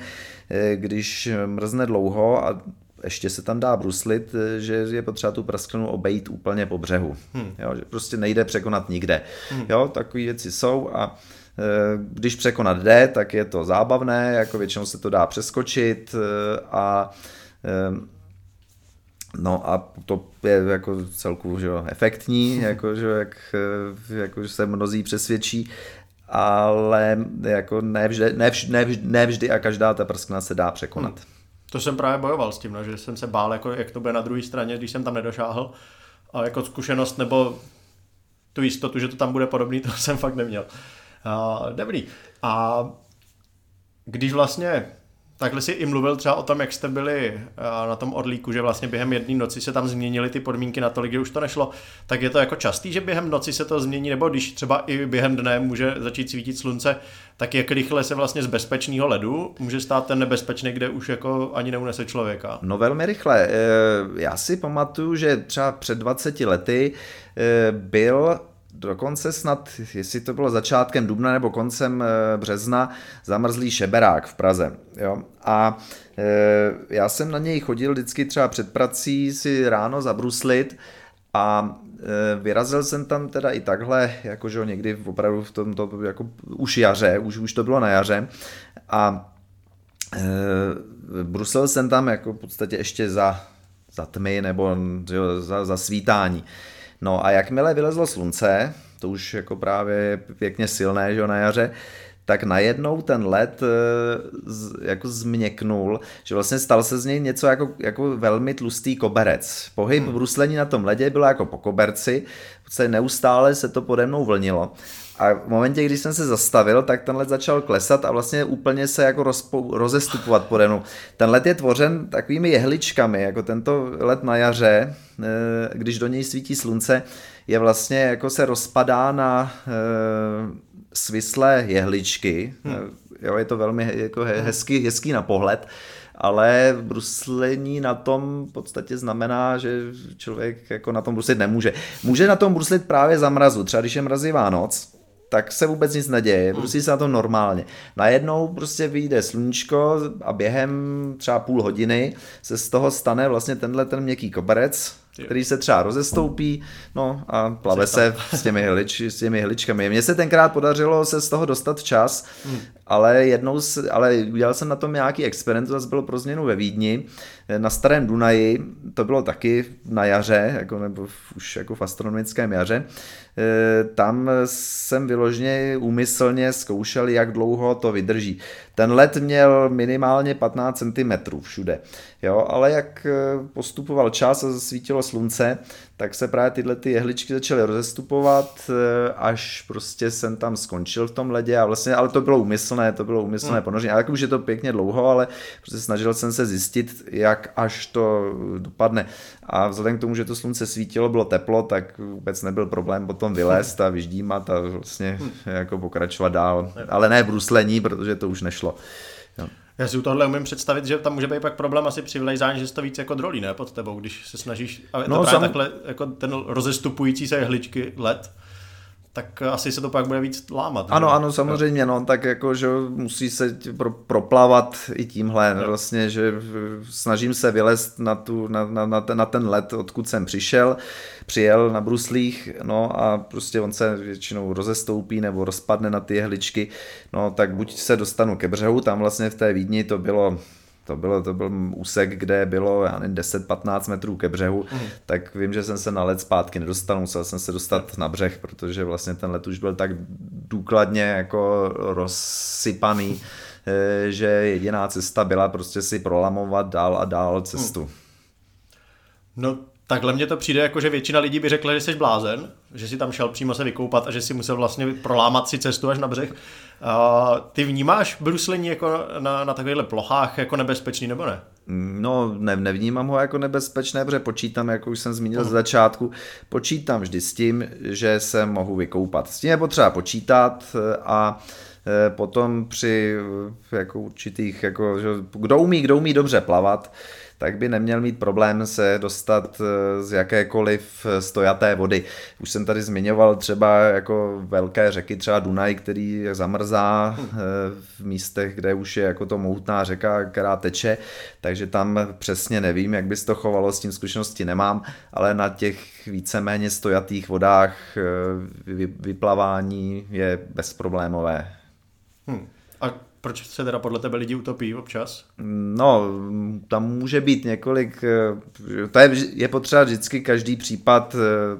když mrzne dlouho a ještě se tam dá bruslit, že je potřeba tu prasklinu obejít úplně po břehu. Hmm. Jo, že prostě nejde překonat nikde. Hmm. Jo, takové věci jsou a když překonat jde, tak je to zábavné, jako většinou se to dá přeskočit eh, a eh, No a to je jako celku že jo, efektní, jako, že, jak, jako, že se mnozí přesvědčí, ale jako nevždy, nevždy, nevždy, nevždy a každá ta prskna se dá překonat. Hmm. To jsem právě bojoval s tím, no, že jsem se bál, jako, jak to bude na druhé straně, když jsem tam nedošáhl. A jako zkušenost nebo tu jistotu, že to tam bude podobný, to jsem fakt neměl. Dobrý. A když vlastně takhle si i mluvil třeba o tom, jak jste byli na tom Orlíku, že vlastně během jedné noci se tam změnily ty podmínky na tolik, že už to nešlo, tak je to jako častý, že během noci se to změní, nebo když třeba i během dne může začít svítit slunce, tak jak rychle se vlastně z bezpečného ledu může stát ten nebezpečný, kde už jako ani neunese člověka? No velmi rychle. Já si pamatuju, že třeba před 20 lety byl dokonce snad, jestli to bylo začátkem dubna nebo koncem eh, března, zamrzlý šeberák v Praze. Jo? A e, já jsem na něj chodil vždycky třeba před prací si ráno zabruslit a e, vyrazil jsem tam teda i takhle, jakože někdy opravdu v tomto jako už jaře, už, už to bylo na jaře a e, brusil jsem tam jako v podstatě ještě za, za tmy nebo jo, za, za svítání. No a jakmile vylezlo slunce, to už jako právě pěkně silné, že na jaře, tak najednou ten led eh, jako změknul, že vlastně stal se z něj něco jako, jako velmi tlustý koberec. Pohyb hmm. bruslení na tom ledě bylo jako po koberci, v neustále se to pode mnou vlnilo. A v momentě, kdy jsem se zastavil, tak ten led začal klesat a vlastně úplně se jako rozpo, rozestupovat pode mnou. Ten led je tvořen takovými jehličkami, jako tento led na jaře, eh, když do něj svítí slunce, je vlastně jako se rozpadá na e, svislé jehličky. Hmm. Eh, jo, je to velmi jako hezký, hezký na pohled ale bruslení na tom v podstatě znamená, že člověk jako na tom bruslit nemůže. Může na tom bruslit právě za mrazu, třeba když je mrazivá noc, tak se vůbec nic neděje, prostě se na to normálně. Najednou prostě vyjde sluníčko a během třeba půl hodiny se z toho stane vlastně tenhle ten měkký koberec, který se třeba rozestoupí, no a plave se s těmi, hlič, s těmi hličkami. Mně se tenkrát podařilo se z toho dostat včas, hmm. ale jednou, ale udělal jsem na tom nějaký experiment, to zase bylo pro změnu ve Vídni, na starém Dunaji, to bylo taky na jaře, jako, nebo už jako v astronomickém jaře, e, tam jsem vyloženě úmyslně zkoušel, jak dlouho to vydrží. Ten let měl minimálně 15 cm všude, jo, ale jak e, postupoval čas a svítilo slunce, tak se právě tyhle ty jehličky začaly rozestupovat, e, až prostě jsem tam skončil v tom ledě a vlastně, ale to bylo úmyslné, to bylo úmyslné hmm. ponoření, ale jak už je to pěkně dlouho, ale prostě snažil jsem se zjistit, jak až to dopadne. A vzhledem k tomu, že to slunce svítilo, bylo teplo, tak vůbec nebyl problém potom vylézt a vyždímat a vlastně hmm. jako pokračovat dál. Ale ne bruslení, protože to už nešlo. Jo. Já si u tohle umím představit, že tam může být pak problém asi při vylejzání, že to víc jako drolí, ne, pod tebou, když se snažíš, a no, to sam... takhle jako ten rozestupující se jehličky let, tak asi se to pak bude víc lámat. Ano, že? ano, samozřejmě, no, tak jako, že musí se pro, proplavat i tímhle, no. vlastně, že snažím se vylézt na, tu, na, na, na, ten, na ten let, odkud jsem přišel, přijel na bruslích, no a prostě on se většinou rozestoupí nebo rozpadne na ty jehličky, no tak buď se dostanu ke břehu, tam vlastně v té Vídni to bylo to, bylo, to byl úsek, kde bylo 10-15 metrů ke břehu, mm. tak vím, že jsem se na let zpátky nedostal, musel jsem se dostat na břeh, protože vlastně ten let už byl tak důkladně jako rozsypaný, eh, že jediná cesta byla prostě si prolamovat dál a dál cestu. Mm. No, takhle mně to přijde jako, že většina lidí by řekla, že jsi blázen, že si tam šel přímo se vykoupat a že si musel vlastně prolámat si cestu až na břeh. Uh, ty vnímáš bruslení jako na, na takovýchhle plochách jako nebezpečný nebo ne? No, ne, nevnímám ho jako nebezpečné, protože počítám, jako už jsem zmínil z začátku, počítám vždy s tím, že se mohu vykoupat. S tím je potřeba počítat a e, potom při jako určitých, jako, že, kdo umí, kdo umí dobře plavat, tak by neměl mít problém se dostat eh, z jakékoliv eh, stojaté vody. Už jsem tady zmiňoval třeba jako velké řeky, třeba Dunaj, který zamrzá eh, v místech, kde už je jako to mohutná řeka, která teče, takže tam přesně nevím, jak by se to chovalo, s tím zkušenosti nemám, ale na těch víceméně stojatých vodách vyplavání je bezproblémové. Hmm. A proč se teda podle tebe lidi utopí občas? No, tam může být několik, eh, to je, je potřeba vždycky každý případ eh,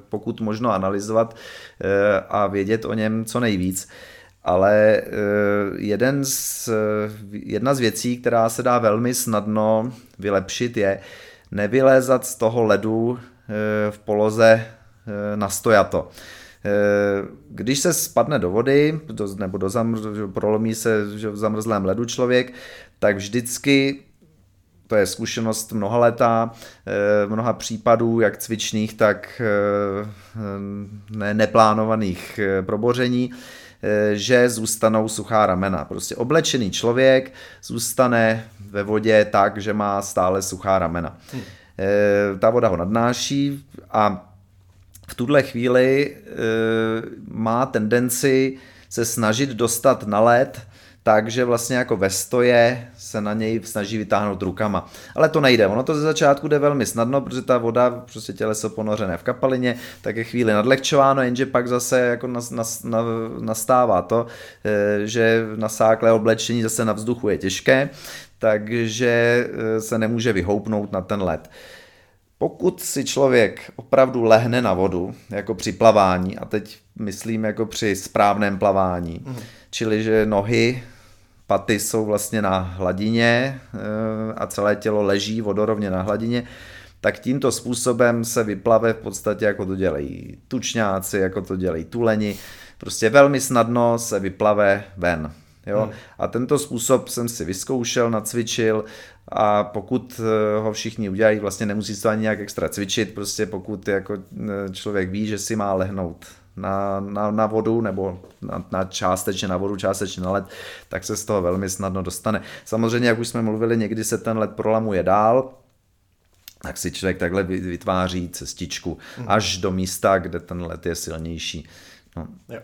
pokud možno analyzovat eh, a vědět o něm co nejvíc. Ale jeden z, jedna z věcí, která se dá velmi snadno vylepšit, je nevylézat z toho ledu v poloze na stojato. Eh, když se spadne do vody, do, nebo do zamr, prolomí se že v zamrzlém ledu člověk, tak vždycky to je zkušenost mnoha letá, eh, mnoha případů, jak cvičných, tak eh, ne, neplánovaných proboření, že zůstanou suchá ramena. Prostě oblečený člověk zůstane ve vodě tak, že má stále suchá ramena. Hmm. Ta voda ho nadnáší a v tuhle chvíli e, má tendenci se snažit dostat na led, takže vlastně jako ve stoje se na něj snaží vytáhnout rukama. Ale to nejde, ono to ze začátku jde velmi snadno, protože ta voda, prostě těleso ponořené v kapalině, tak je chvíli nadlehčováno, jenže pak zase jako nas, nas, na, nastává to, e, že nasáklé oblečení zase na vzduchu je těžké, takže e, se nemůže vyhoupnout na ten led. Pokud si člověk opravdu lehne na vodu, jako při plavání, a teď myslím jako při správném plavání, mm. čili že nohy, paty jsou vlastně na hladině eh, a celé tělo leží vodorovně na hladině, tak tímto způsobem se vyplave v podstatě jako to dělají tučňáci, jako to dělají tuleni. Prostě velmi snadno se vyplave ven. Jo? Hmm. A tento způsob jsem si vyzkoušel, nacvičil a pokud eh, ho všichni udělají, vlastně nemusí to ani nějak extra cvičit, prostě pokud jako eh, člověk ví, že si má lehnout na, na, na vodu nebo na, na částečně na vodu, částečně na led, tak se z toho velmi snadno dostane. Samozřejmě, jak už jsme mluvili, někdy se ten led prolamuje dál, tak si člověk takhle vytváří cestičku hmm. až do místa, kde ten led je silnější. No. Jo.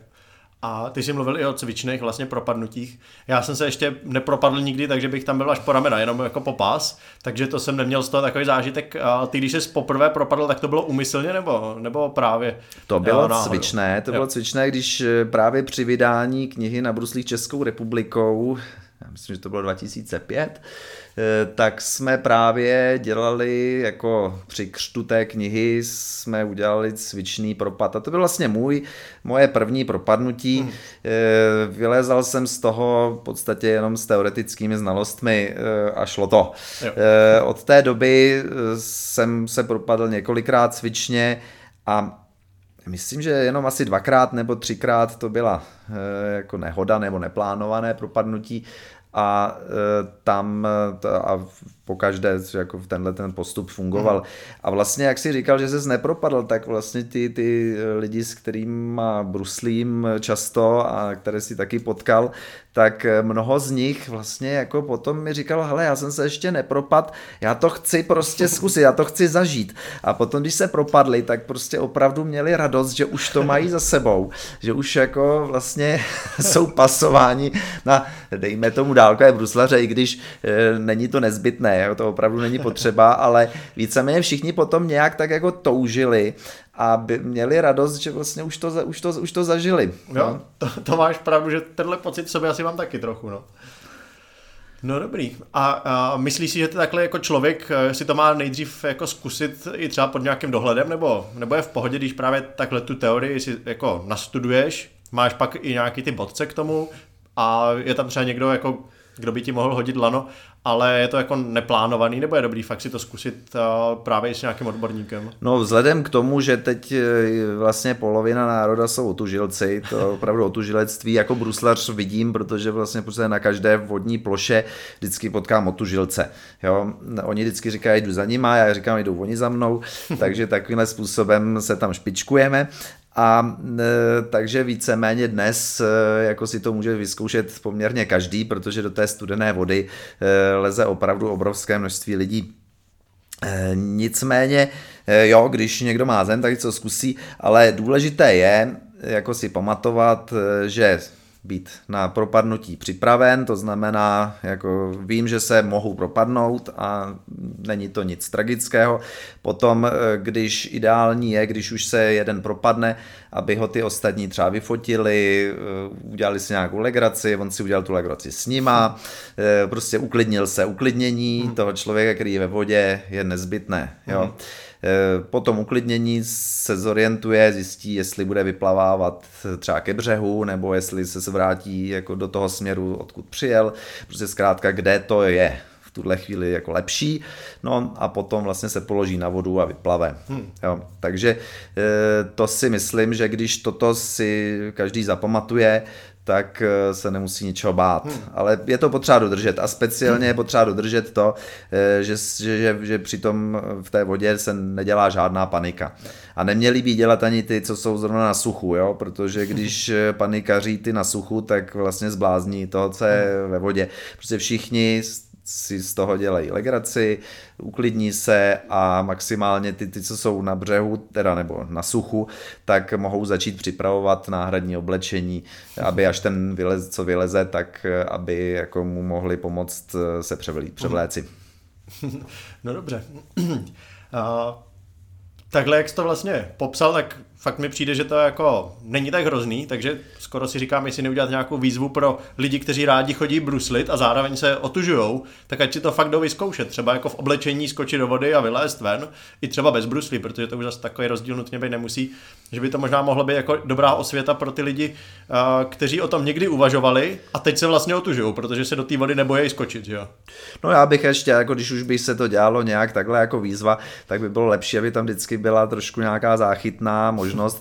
A ty jsi mluvil i o cvičných vlastně propadnutích. Já jsem se ještě nepropadl nikdy, takže bych tam byl až po ramena, jenom jako po pás, takže to jsem neměl z toho takový zážitek. A ty, když jsi poprvé propadl, tak to bylo umyslně nebo, nebo právě To bylo náhodou? cvičné, to jo. bylo cvičné, když eh, právě při vydání knihy na bruslích Českou republikou, já myslím, že to bylo 2005, Eh, tak jsme právě dělali jako při křtu té knihy jsme udělali cvičný propad a to byl vlastně můj, moje první propadnutí. Mm. Vylézal jsem z toho v podstatě jenom s teoretickými znalostmi eh, a šlo to. Jo. Od té doby jsem se propadl několikrát cvičně a Myslím, že jenom asi dvakrát nebo třikrát to byla jako nehoda nebo neplánované propadnutí a e, tam e, a po každé jako tenhle ten postup fungoval. Mm. A vlastně, jak si říkal, že se nepropadl, tak vlastně ty, ty lidi, s kterými bruslím často a které si taky potkal, tak mnoho z nich vlastně jako potom mi říkalo, hele, já jsem se ještě nepropad, já to chci prostě zkusit, já to chci zažít. A potom, když se propadli, tak prostě opravdu měli radost, že už to mají za sebou, že už jako vlastně jsou pasováni na, dejme tomu dálkové bruslaře, i když e, není to nezbytné, jo, to opravdu není potřeba, ale víceméně všichni potom nějak tak jako toužili a by měli radost, že vlastně už to, už to, už to zažili. Jo, no. to, to máš pravdu, že tenhle pocit v sobě asi mám taky trochu, no. No dobrý. A, a myslíš si, že to takhle jako člověk eh, si to má nejdřív jako zkusit i třeba pod nějakým dohledem, nebo, nebo je v pohodě, když právě takhle tu teorii si jako nastuduješ, máš pak i nějaký ty bodce k tomu a je tam třeba někdo jako kdo by ti mohl hodit lano, ale je to jako neplánovaný, nebo je dobrý fakt si to zkusit uh, právě s nějakým odborníkem? No vzhledem k tomu, že teď eh, vlastně polovina národa jsou otužilci, to opravdu otužilectví jako bruslař vidím, protože vlastně prostě na každé vodní ploše vždycky potkám otužilce. Jo? Oni vždycky říkají, jdu za nima, já říkám, jdou oni za mnou, takže takovýmhle způsobem se tam špičkujeme a e, takže víceméně dnes e, jako si to může vyzkoušet poměrně každý, protože do té studené vody e, leze opravdu obrovské množství lidí. Nicméně, jo, když někdo má zem, tak co zkusí, ale důležité je, jako si pamatovat, že být na propadnutí připraven, to znamená, jako vím, že se mohu propadnout a není to nic tragického. Potom, eh, když ideální je, když už se jeden propadne, aby ho ty ostatní třeba vyfotili, eh, udělali si nějakou legraci, on si udělal tu legraci s nima, eh, prostě uklidnil se. Uklidnění hmm. toho člověka, který je ve vodě, je nezbytné. Jo. Hmm. Eh, po tom uklidnění se zorientuje, zjistí, jestli bude vyplavávat třeba ke břehu, nebo jestli se vrátí jako do toho směru, odkud přijel, prostě zkrátka, kde to je v tuhle chvíli jako lepší, no a potom vlastně se položí na vodu a vyplave. Hmm. Jo, takže eh, to si myslím, že když toto si každý zapamatuje, tak eh, se nemusí ničeho bát. Hmm. Ale je to potřeba dodržet a speciálně je potřeba dodržet to, eh, že, že, že, že přitom v té vodě se nedělá žádná panika. A neměli by dělat ani ty, co jsou zrovna na suchu, jo? protože když eh, panikaří ty na suchu, tak vlastně zblázní toho, co je hmm. ve vodě. Prostě všichni si z toho dělají legraci, uklidní se a maximálně ty, ty, co jsou na břehu, teda nebo na suchu, tak mohou začít připravovat náhradní oblečení, aby až ten vylez, co vyleze, tak aby jako mu mohli pomoct eh, se převlít, převléci. No dobře. A, takhle, jak jsi to vlastně popsal, tak fakt mi přijde, že to jako není tak hrozný, takže skoro si říkám, jestli neudělat nějakou výzvu pro lidi, kteří rádi chodí bruslit a zároveň se otužujou, tak ať si to fakt jdou vyzkoušet. Třeba jako v oblečení skočit do vody a vylézt ven, i třeba bez bruslí, protože to už zase takový rozdíl nutně být nemusí. Že by to možná mohlo být jako dobrá osvěta pro ty lidi, kteří o tom někdy uvažovali a teď se vlastně otužují, protože se do té vody nebojí skočit, že jo? No já bych ještě, jako když už by se to dělalo nějak takhle jako výzva, tak by bylo lepší, aby tam vždycky byla trošku nějaká záchytná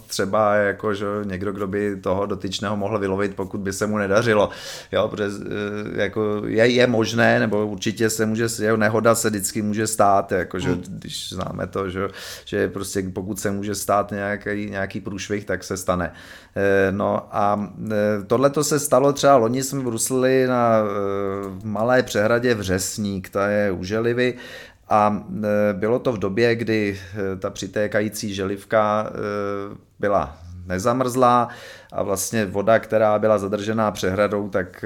třeba jako, že někdo, kdo by toho dotyčného mohl vylovit, pokud by se mu nedařilo. Jo, protože e, jako je, je možné, nebo určitě se může, jeho nehoda se vždycky může stát, jako, že, hmm. když známe to, že, že prostě pokud se může stát nějaký, nějaký průšvih, tak se stane. E, no a e, tohle to se stalo třeba loni jsme bruslili na malé přehradě v Řesník, ta je u Želivy a bylo to v době, kdy ta přitékající želivka byla nezamrzlá a vlastně voda, která byla zadržená přehradou, tak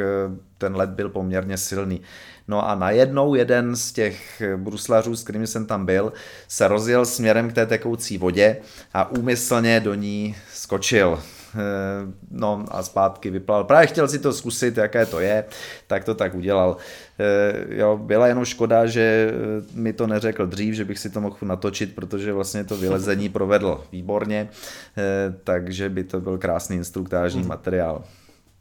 ten led byl poměrně silný. No a najednou jeden z těch bruslařů, s kterými jsem tam byl, se rozjel směrem k té tekoucí vodě a úmyslně do ní skočil. Eh, no a zpátky vyplal. Právě chtěl si to zkusit, jaké to je, tak to tak udělal. Eh, jo, byla jenom škoda, že eh, mi to neřekl dřív, že bych si to mohl natočit, protože vlastně to vylezení provedl výborně, takže by to byl krásný instruktážní hmm. materiál.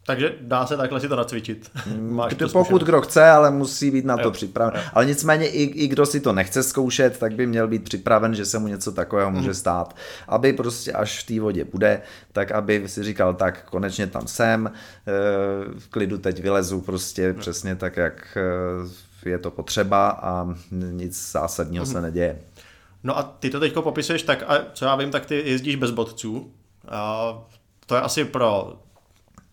Takže dá se takhle si to nacvičit. Máš to pokud kdo chce, ale musí být na to jo. připraven. Jo. Ale nicméně i, i kdo si to nechce zkoušet, tak by měl být připraven, že se mu něco takového může mm. stát. Aby prostě až v té vodě bude, tak aby si říkal, tak konečně tam jsem, eh, v klidu teď vylezu prostě jo. přesně tak, jak eh, je to potřeba a nic zásadního mm. se neděje. No a ty to teď popisuješ tak, a co já vím, tak ty jezdíš bez bodců. A to je asi pro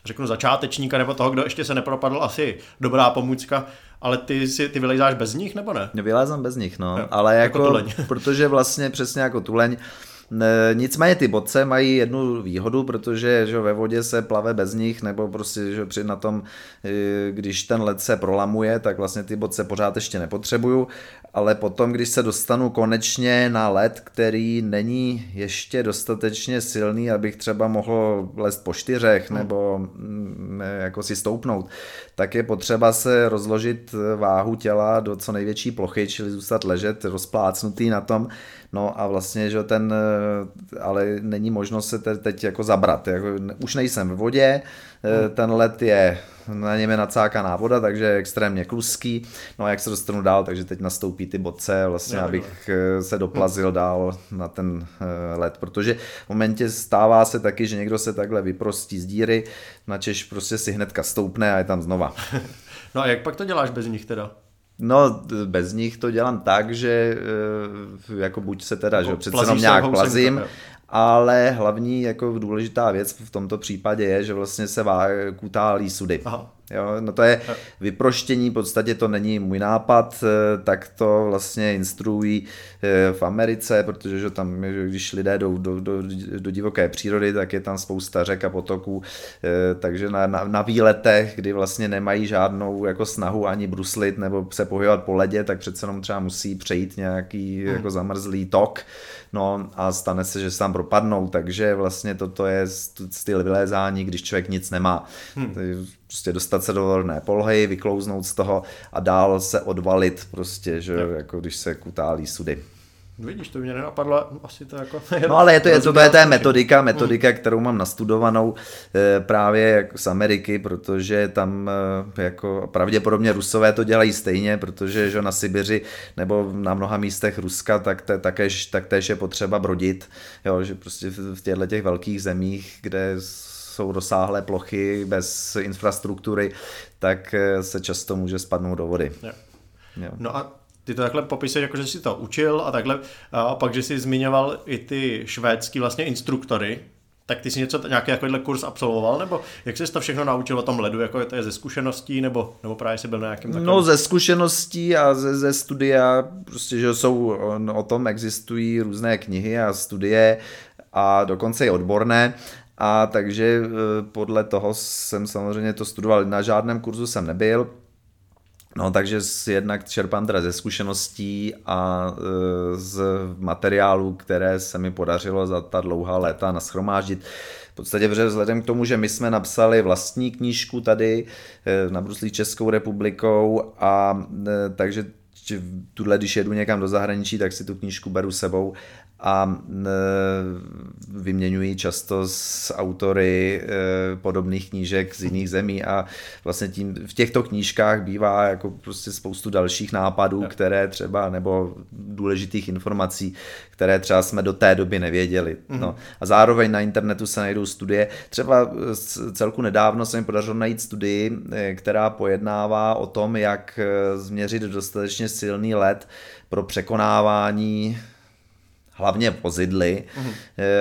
řeknu začátečníka nebo toho, kdo ještě se nepropadl, asi dobrá pomůcka, ale ty si ty vylejzáš bez nich nebo ne? Vylezám bez nich, no, jo, ale jako, jako tuleň. protože vlastně přesně jako tuleň, Nicméně ty bodce mají jednu výhodu, protože že ve vodě se plave bez nich, nebo prostě že při na tom, e, když ten led se prolamuje, tak vlastně ty bodce pořád ještě nepotřebuju, ale potom, když se dostanu konečně na led, který není ještě dostatečně silný, abych třeba mohl lezt po čtyřech hmm. nebo mm, jako si stoupnout, tak je potřeba se rozložit váhu těla do co největší plochy, čili zůstat ležet rozplácnutý na tom, no a vlastně, že ten ale není možnost se teď jako zabrat. Jako, už nejsem v vodě. Ten let je na něm je nacákaná voda, takže je extrémně kluský. No a jak se dostanu dál, takže teď nastoupí ty bodce, vlastně, abych eh, se doplazil dál na ten eh, led, protože v momentě stává se taky, že někdo se takhle vyprostí z díry, načež prostě si hnedka stoupne a je tam znova. No a jak pak to děláš bez nich teda? No, bez nich to dělám tak, že eh, jako buď se teda, že přece jenom nějak plazím, ale hlavní jako důležitá věc v tomto případě je, že vlastně se kutálí sudy. Aha. Jo, no to je vyproštění, v podstatě to není můj nápad, eh, tak to vlastně instruují eh, v Americe, protože že tam, když lidé jdou do, do, do divoké přírody, tak je tam spousta řek a potoků, eh, takže na, na, na výletech, kdy vlastně nemají žádnou jako snahu ani bruslit nebo se pohybovat po ledě, tak přece jenom třeba musí přejít nějaký hmm. jako zamrzlý tok, no a stane se, že se tam propadnou, takže vlastně toto je styl vylézání, když člověk nic nemá. Hmm. Prostě dostat se do volné polohy, vyklouznout z toho a dál se odvalit prostě, že jo. jako když se kutálí sudy. Vidíš, to mě nenapadlo, asi to jako... No ale je to, je to, to je ta metodika, metodika, kterou mám nastudovanou e, právě jako z Ameriky, protože tam e, jako pravděpodobně Rusové to dělají stejně, protože že na Sibiři nebo na mnoha místech Ruska, tak, te, takéž, tak též je potřeba brodit, jo, že prostě v, v těchto těch velkých zemích, kde jsou rozsáhlé plochy bez infrastruktury, tak e, se často může spadnout do vody. Jo. Jo. No a ty to takhle popisuješ, jako že jsi to učil a takhle, a pak, že jsi zmiňoval i ty švédský vlastně instruktory, tak ty jsi něco, nějaký takovýhle kurz absolvoval, nebo jak jsi to všechno naučil o tom ledu, jako je to je ze zkušeností, nebo, nebo právě jsi byl na nějakém takovém... No ze zkušeností a ze, ze studia, prostě, že jsou, o tom existují různé knihy a studie a dokonce i odborné, a takže e, podle toho jsem samozřejmě to studoval. Na žádném kurzu jsem nebyl, No, takže jednak čerpám teda ze zkušeností a e, z materiálu, které se mi podařilo za ta dlouhá léta naschromáždit. V podstatě vzhledem k tomu, že my jsme napsali vlastní knížku tady e, na Bruslí Českou republikou a takže tuhle, když jedu někam do zahraničí, tak si tu knížku beru sebou a vyměňují často s autory e, podobných knížek z jiných zemí a vlastně tím v těchto knížkách bývá jako prostě spoustu dalších nápadů, které třeba, nebo důležitých informací, které třeba jsme do té doby nevěděli. Mm-hmm. No. A zároveň na internetu se najdou studie. Třeba celku nedávno se mi podařilo najít studii, e, která pojednává o tom, jak e, změřit dostatečně silný led pro překonávání hlavně vozidly, uhum.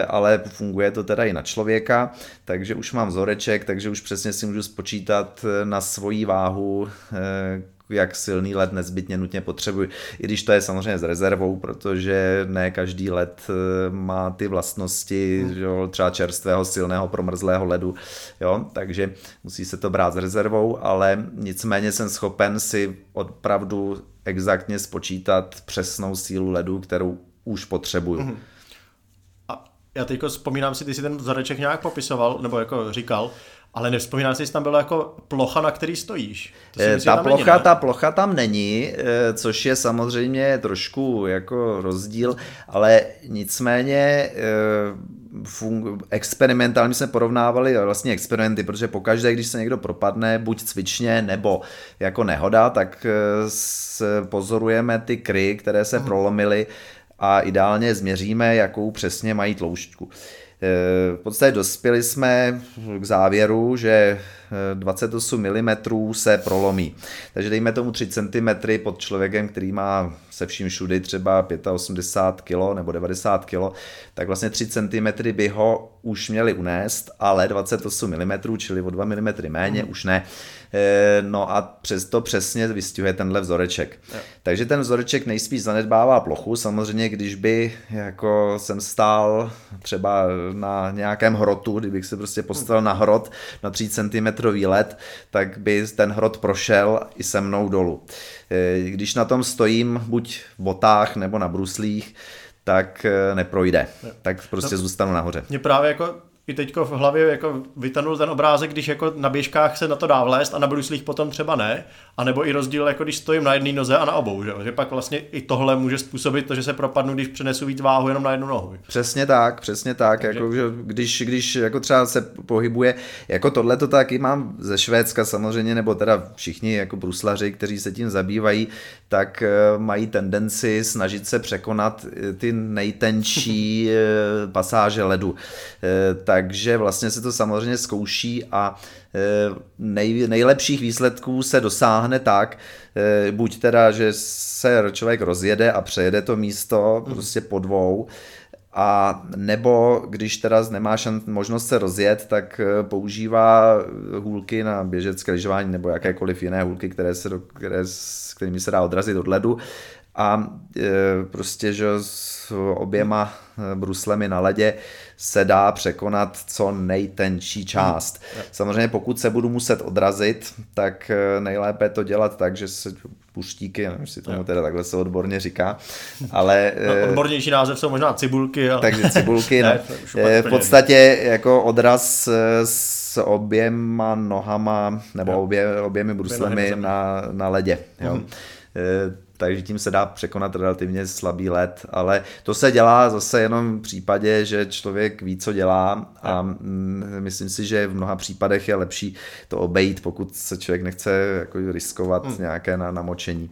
ale funguje to teda i na člověka, takže už mám vzoreček, takže už přesně si můžu spočítat eh, na svoji váhu, eh, jak silný led nezbytně nutně potřebuji. I když to je samozřejmě s rezervou, protože ne každý led má ty vlastnosti hmm. jo, třeba čerstvého, silného, promrzlého ledu, jo, takže musí se to brát s rezervou, ale nicméně jsem schopen si opravdu exaktně spočítat přesnou sílu ledu, kterou už potřebuju. Mm-hmm. A já teď vzpomínám si, ty si ten vzoreček nějak popisoval, nebo jako říkal, ale nevzpomínám si, jestli tam byla jako plocha, na který stojíš. To si myslím, ta, plocha, není, ta plocha tam není, eh, což je samozřejmě trošku jako rozdíl, ale nicméně eh, experimentálně jsme porovnávali vlastně experimenty, protože pokaždé, když se někdo propadne, buď cvičně nebo jako nehoda, tak eh, pozorujeme ty kry, které se mhm. prolomily a ideálně změříme, jakou přesně mají tloušťku. E, v podstatě dospěli jsme k závěru, že 28 mm se prolomí. Takže dejme tomu 3 cm pod člověkem, který má se vším všudy třeba 85 kg nebo 90 kg, tak vlastně 3 cm by ho už měli unést, ale 28 mm, čili o 2 mm méně, mm. už ne. E, no a přesto přesně vystihuje tenhle vzoreček. Jo. Takže ten vzoreček nejspíš zanedbává plochu. Samozřejmě, když by jako jsem stál třeba na nějakém hrotu, kdybych se prostě postavil na hrot na 3 cm let, tak by ten hrot prošel i se mnou dolů. E, když na tom stojím buď v botách nebo na bruslích, tak e, neprojde. Tak prostě no, zůstanu nahoře. Mě právě jako i teďko v hlavě jako vytanul ten obrázek, když jako na běžkách se na to dá vlézt a na bruslích potom třeba ne, a nebo i rozdíl, jako když stojím na jedné noze a na obou, že, že pak vlastně i tohle může způsobit to, že se propadnu, když přenesu víc váhu jenom na jednu nohu. Přesně tak, přesně tak, Takže... jako, že když, když jako třeba se pohybuje, jako tohle to taky mám ze Švédska samozřejmě, nebo teda všichni jako bruslaři, kteří se tím zabývají, tak eh, mají tendenci snažit se překonat eh, ty nejtenčí eh, pasáže ledu. Takže vlastně se to samozřejmě zkouší a nej, nejlepších výsledků se dosáhne tak, buď teda, že se člověk rozjede a přejede to místo hmm. prostě po dvou, a nebo když teda nemá šan, možnost se rozjet, tak používá hůlky na běžecké lyžování nebo jakékoliv jiné hůlky, které se do, které, s kterými se dá odrazit od ledu a e, prostě, že s oběma e, bruslemi na ledě se dá překonat co nejtenčí část. Hmm. Samozřejmě pokud se budu muset odrazit, tak e, nejlépe to dělat tak, že se puštíky, nevím, si tomu teda takhle se odborně říká, ale... No, odbornější název jsou možná cibulky. Ale... Takže cibulky, ne, no. v podstatě jako odraz s oběma nohama, nebo obě, oběmi bruslemi na, na ledě. Jo. Mm takže tím se dá překonat relativně slabý led, ale to se dělá zase jenom v případě, že člověk ví, co dělá a mm, myslím si, že v mnoha případech je lepší to obejít, pokud se člověk nechce jako riskovat hmm. nějaké na, namočení.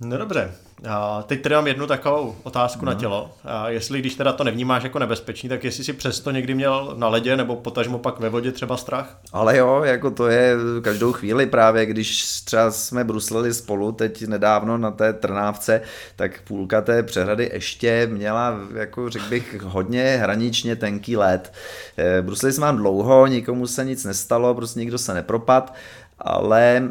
No dobře, a teď tady mám jednu takovou otázku no. na tělo. A jestli když teda to nevnímáš jako nebezpečný, tak jestli si přesto někdy měl na ledě nebo potažmo pak ve vodě třeba strach? Ale jo, jako to je každou chvíli právě, když třeba jsme bruslili spolu teď nedávno na té Trnávce, tak půlka té přehrady ještě měla, jako řekl bych, hodně hraničně tenký led. Eh, bruslili jsme vám dlouho, nikomu se nic nestalo, prostě nikdo se nepropad ale e,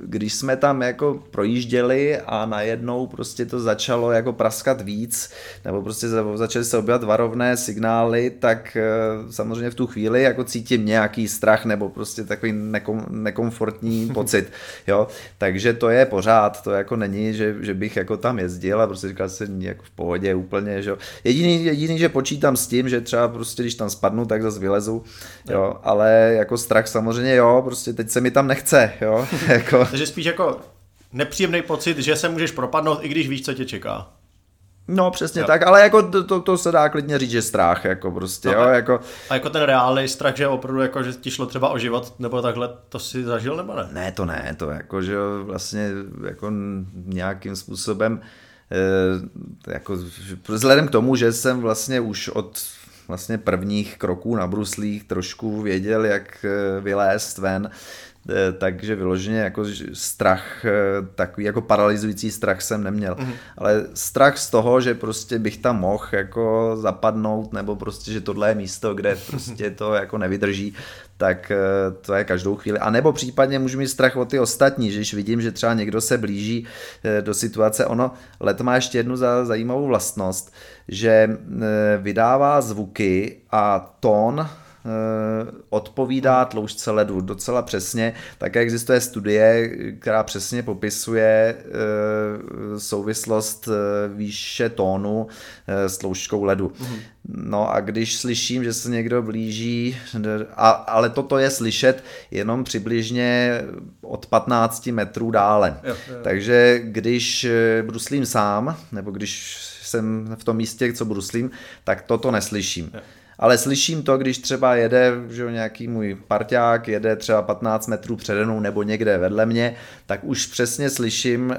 když jsme tam jako projížděli a najednou prostě to začalo jako praskat víc, nebo prostě začaly se objevat varovné signály, tak e, samozřejmě v tu chvíli jako cítím nějaký strach nebo prostě takový nekom, nekomfortní pocit, jo, takže to je pořád, to jako není, že, že bych jako tam jezdil a prostě říkal jsem jako v pohodě úplně, že jo. Jediný, jediný, že počítám s tím, že třeba prostě když tam spadnu, tak zase vylezu, jo, ale jako strach samozřejmě jo, prostě teď se mi tam nechce, jo. jako. Takže spíš jako nepříjemný pocit, že se můžeš propadnout, i když víš, co tě čeká. No přesně jo. tak, ale jako to, to, to se dá klidně říct, že strach, jako prostě, no, jo, jako... A jako ten reálný strach, že opravdu jako, že ti šlo třeba o život, nebo takhle, to si zažil, nebo ne? Ne, to ne, to jako, že vlastně jako nějakým způsobem e, jako vzhledem k tomu, že jsem vlastně už od vlastně prvních kroků na bruslích trošku věděl, jak eh, vylézt ven, takže vyloženě jako strach, eh, takový jako paralyzující strach jsem neměl. Mm-hmm. Ale strach z toho, že prostě bych tam mohl jako zapadnout, nebo prostě, že tohle je místo, kde prostě to jako nevydrží, tak eh, to je každou chvíli. A nebo případně můžu mít strach o ty ostatní, že když vidím, že třeba někdo se blíží eh, do situace, ono, let má ještě jednu zajímavou vlastnost, že eh, vydává zvuky a tón odpovídá tloušťce ledu docela přesně. Také existuje studie, která přesně popisuje souvislost výše tónu s tloušťkou ledu. Mhm. No a když slyším, že se někdo blíží, a, ale toto je slyšet jenom přibližně od 15 metrů dále. Jo, jo. Takže když eh, bruslím sám, nebo když jsem v tom místě, co bruslím, tak toto neslyším. Jo. Ale slyším to, když třeba jede že nějaký můj parťák, jede třeba 15 metrů přede mnou nebo někde vedle mě, tak už přesně slyším, eh,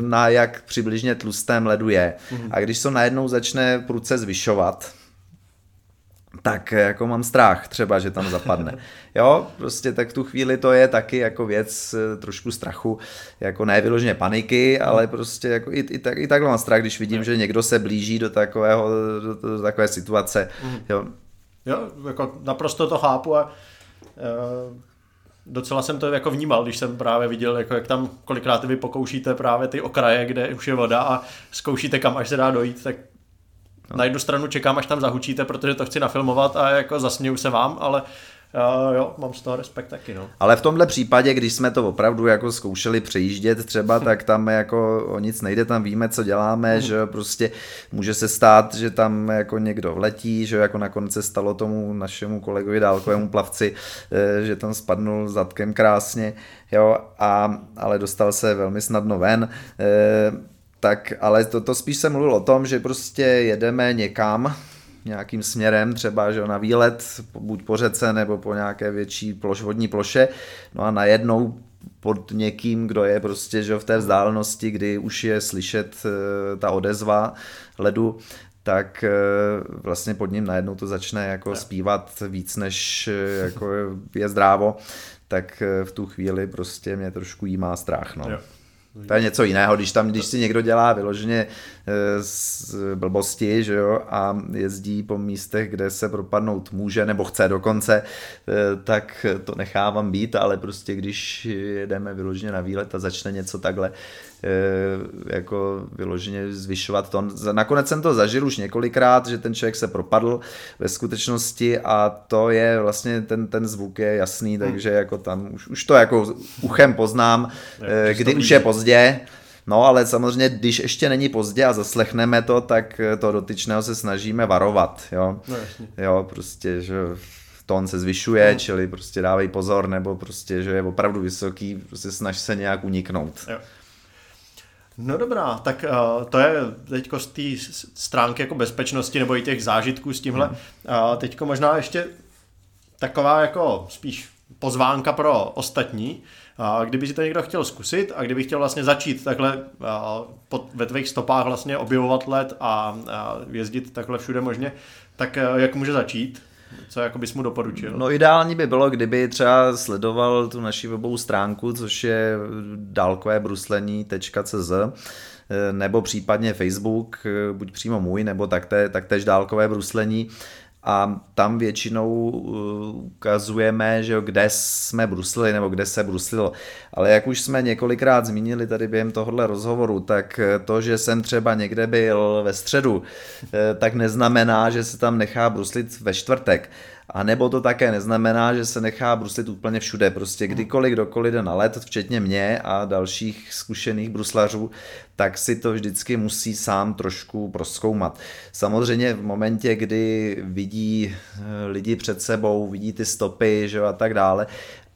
na jak přibližně tlustém ledu je. Mm-hmm. A když se najednou začne prudce zvyšovat, tak jako mám strach třeba, že tam zapadne. Jo, prostě tak v tu chvíli to je taky jako věc eh, trošku strachu, jako ne vyloženě paniky, ale prostě jako i, i, tak, i takhle mám strach, když vidím, že někdo se blíží do takového, do, do takové situace. Mhm. Jo. jo, jako naprosto to chápu a uh, docela jsem to jako vnímal, když jsem právě viděl, jako jak tam kolikrát vy pokoušíte právě ty okraje, kde už je voda a zkoušíte kam až se dá dojít, tak No. Na jednu stranu čekám, až tam zahučíte, protože to chci nafilmovat a jako zasměju se vám, ale Uh, jo, mám z toho respekt taky, no. Ale v tomhle případě, když jsme to opravdu jako zkoušeli přejíždět třeba, tak tam jako o nic nejde, tam víme, co děláme, mm. že prostě může se stát, že tam jako někdo vletí, že jako nakonec se stalo tomu našemu kolegovi dálkovému plavci, eh, že tam spadnul zadkem krásně, jo, a, ale dostal se velmi snadno ven. Eh, tak ale to, to spíš se mluvil o tom, že prostě jedeme někam, nějakým směrem, třeba že na výlet, buď po řece nebo po nějaké větší ploš, vodní ploše, no a najednou pod někým, kdo je prostě že v té vzdálenosti, kdy už je slyšet e, ta odezva ledu, tak e, vlastně pod ním najednou to začne jako zpívat víc, než e, jako je zdrávo, tak v tu chvíli prostě mě trošku jí má strach. No. Jo. To je něco jiného, když tam, když si někdo dělá vyloženě z blbosti, že jo, a jezdí po místech, kde se propadnout může, nebo chce dokonce, tak to nechávám být, ale prostě když jedeme vyloženě na výlet a začne něco takhle jako vyloženě zvyšovat to. Nakonec jsem to zažil už několikrát, že ten člověk se propadl ve skutečnosti a to je vlastně ten, ten zvuk je jasný, hmm. takže jako tam už, už to jako uchem poznám, eh, kdy už je pozdě, No ale samozřejmě, když ještě není pozdě a zaslechneme to, tak to dotyčného se snažíme varovat, jo. No, jo, prostě, že tón se zvyšuje, no. čili prostě dávej pozor, nebo prostě, že je opravdu vysoký, prostě snaž se nějak uniknout. Jo. No dobrá, tak uh, to je teďko z té stránky jako bezpečnosti nebo i těch zážitků s tímhle. Hmm. Uh, teďko možná ještě taková jako spíš pozvánka pro ostatní. Uh, kdyby si to někdo chtěl zkusit a kdyby chtěl vlastně začít takhle uh, pod, ve tvých stopách vlastně objevovat let a uh, jezdit takhle všude možně, tak jak může začít? Co jako bys mu doporučil? No ideální by bylo, kdyby třeba sledoval tu naši webovou stránku, což je dálkové bruslení.cz nebo případně Facebook, buď přímo můj, nebo takté, taktéž dálkové bruslení a tam většinou uh, ukazujeme, že jo, kde jsme bruslili nebo kde se bruslilo. Ale jak už jsme několikrát zmínili tady během tohohle rozhovoru, tak to, že jsem třeba někde byl ve středu, eh, tak neznamená, že se tam nechá bruslit ve čtvrtek. A nebo to také neznamená, že se nechá bruslit úplně všude. Prostě kdykoliv, kdokoliv jde na let, včetně mě a dalších zkušených bruslařů, tak si to vždycky musí sám trošku proskoumat. Samozřejmě v momentě, kdy vidí eh, lidi před sebou, vidí ty stopy že a tak dále,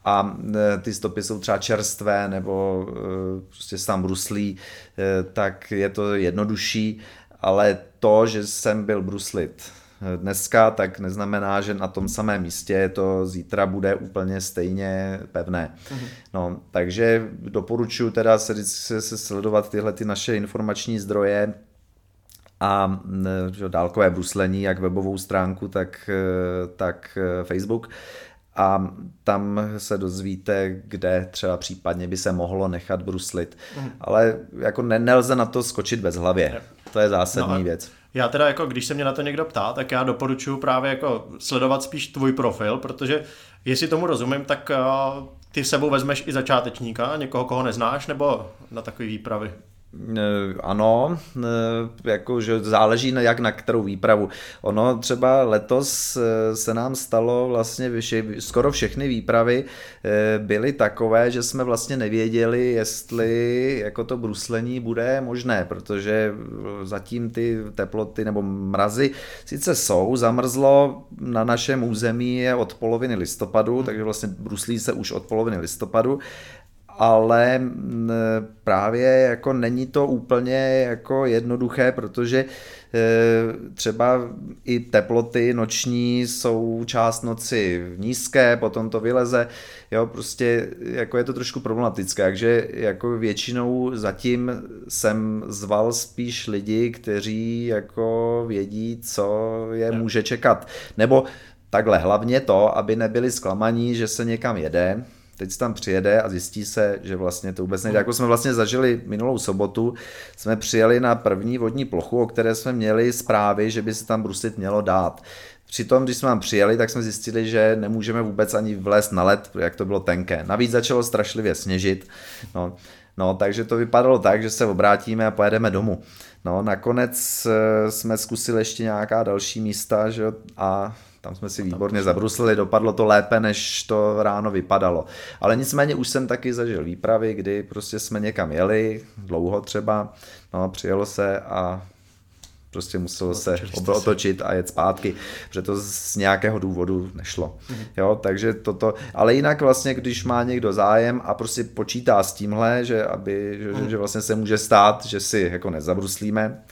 a eh, ty stopy jsou třeba čerstvé nebo eh, prostě sám bruslí, tak je to jednodušší, ale to, že jsem byl bruslit dneska, tak neznamená, že na tom samém místě to zítra bude úplně stejně pevné. Mm-hmm. No, takže doporučuji teda se, se, se sledovat tyhle ty naše informační zdroje, a že, dálkové bruslení, jak webovou stránku, tak, tak Facebook. A tam se dozvíte, kde třeba případně by se mohlo nechat bruslit. Mm. Ale jako ne, nelze na to skočit bez hlavě. To je zásadní no věc. Já teda jako, když se mě na to někdo ptá, tak já doporučuji právě jako sledovat spíš tvůj profil, protože jestli tomu rozumím, tak uh, ty sebou vezmeš i začátečníka, někoho, koho neznáš, nebo na takové výpravy? Eh, ano, eh, jako, že záleží na jak na kterou výpravu. Ono třeba letos eh, se nám stalo vlastně skoro všechny výpravy byly takové, že jsme vlastně nevěděli, jestli jako to bruslení bude možné, protože zatím ty teploty nebo mrazy sice jsou, zamrzlo na našem území je od poloviny listopadu, takže vlastně bruslí se už od poloviny listopadu, ale právě jako není to úplně jako jednoduché, protože e, třeba i teploty noční jsou část noci nízké, potom to vyleze, jo, prostě jako je to trošku problematické, takže jako většinou zatím jsem zval spíš lidi, kteří jako vědí, co je může čekat, nebo takhle hlavně to, aby nebyli zklamaní, že se někam jede, teď tam přijede a zjistí se, že vlastně to vůbec nejde. Jako jsme vlastně zažili minulou sobotu, jsme přijeli na první vodní plochu, o které jsme měli zprávy, že by se tam bruslit mělo dát. Přitom, když jsme tam přijeli, tak jsme zjistili, že nemůžeme vůbec ani vlézt na led, jak to bylo tenké. Navíc začalo strašlivě sněžit. No, no takže to vypadalo tak, že se obrátíme a pojedeme domů. No, nakonec eh, jsme zkusili ještě nějaká další místa, že, a tam jsme si výborně zabruslili, dopadlo to lépe, než to ráno vypadalo. Ale nicméně už jsem taky zažil výpravy, kdy prostě jsme někam jeli, dlouho třeba, no přijelo se a prostě muselo se otočit a jet zpátky, protože to z nějakého důvodu nešlo. Mm-hmm. Jo, takže toto, ale jinak vlastně, když má někdo zájem a prostě počítá s tímhle, že, aby, že, že vlastně se může stát, že si jako nezabruslíme,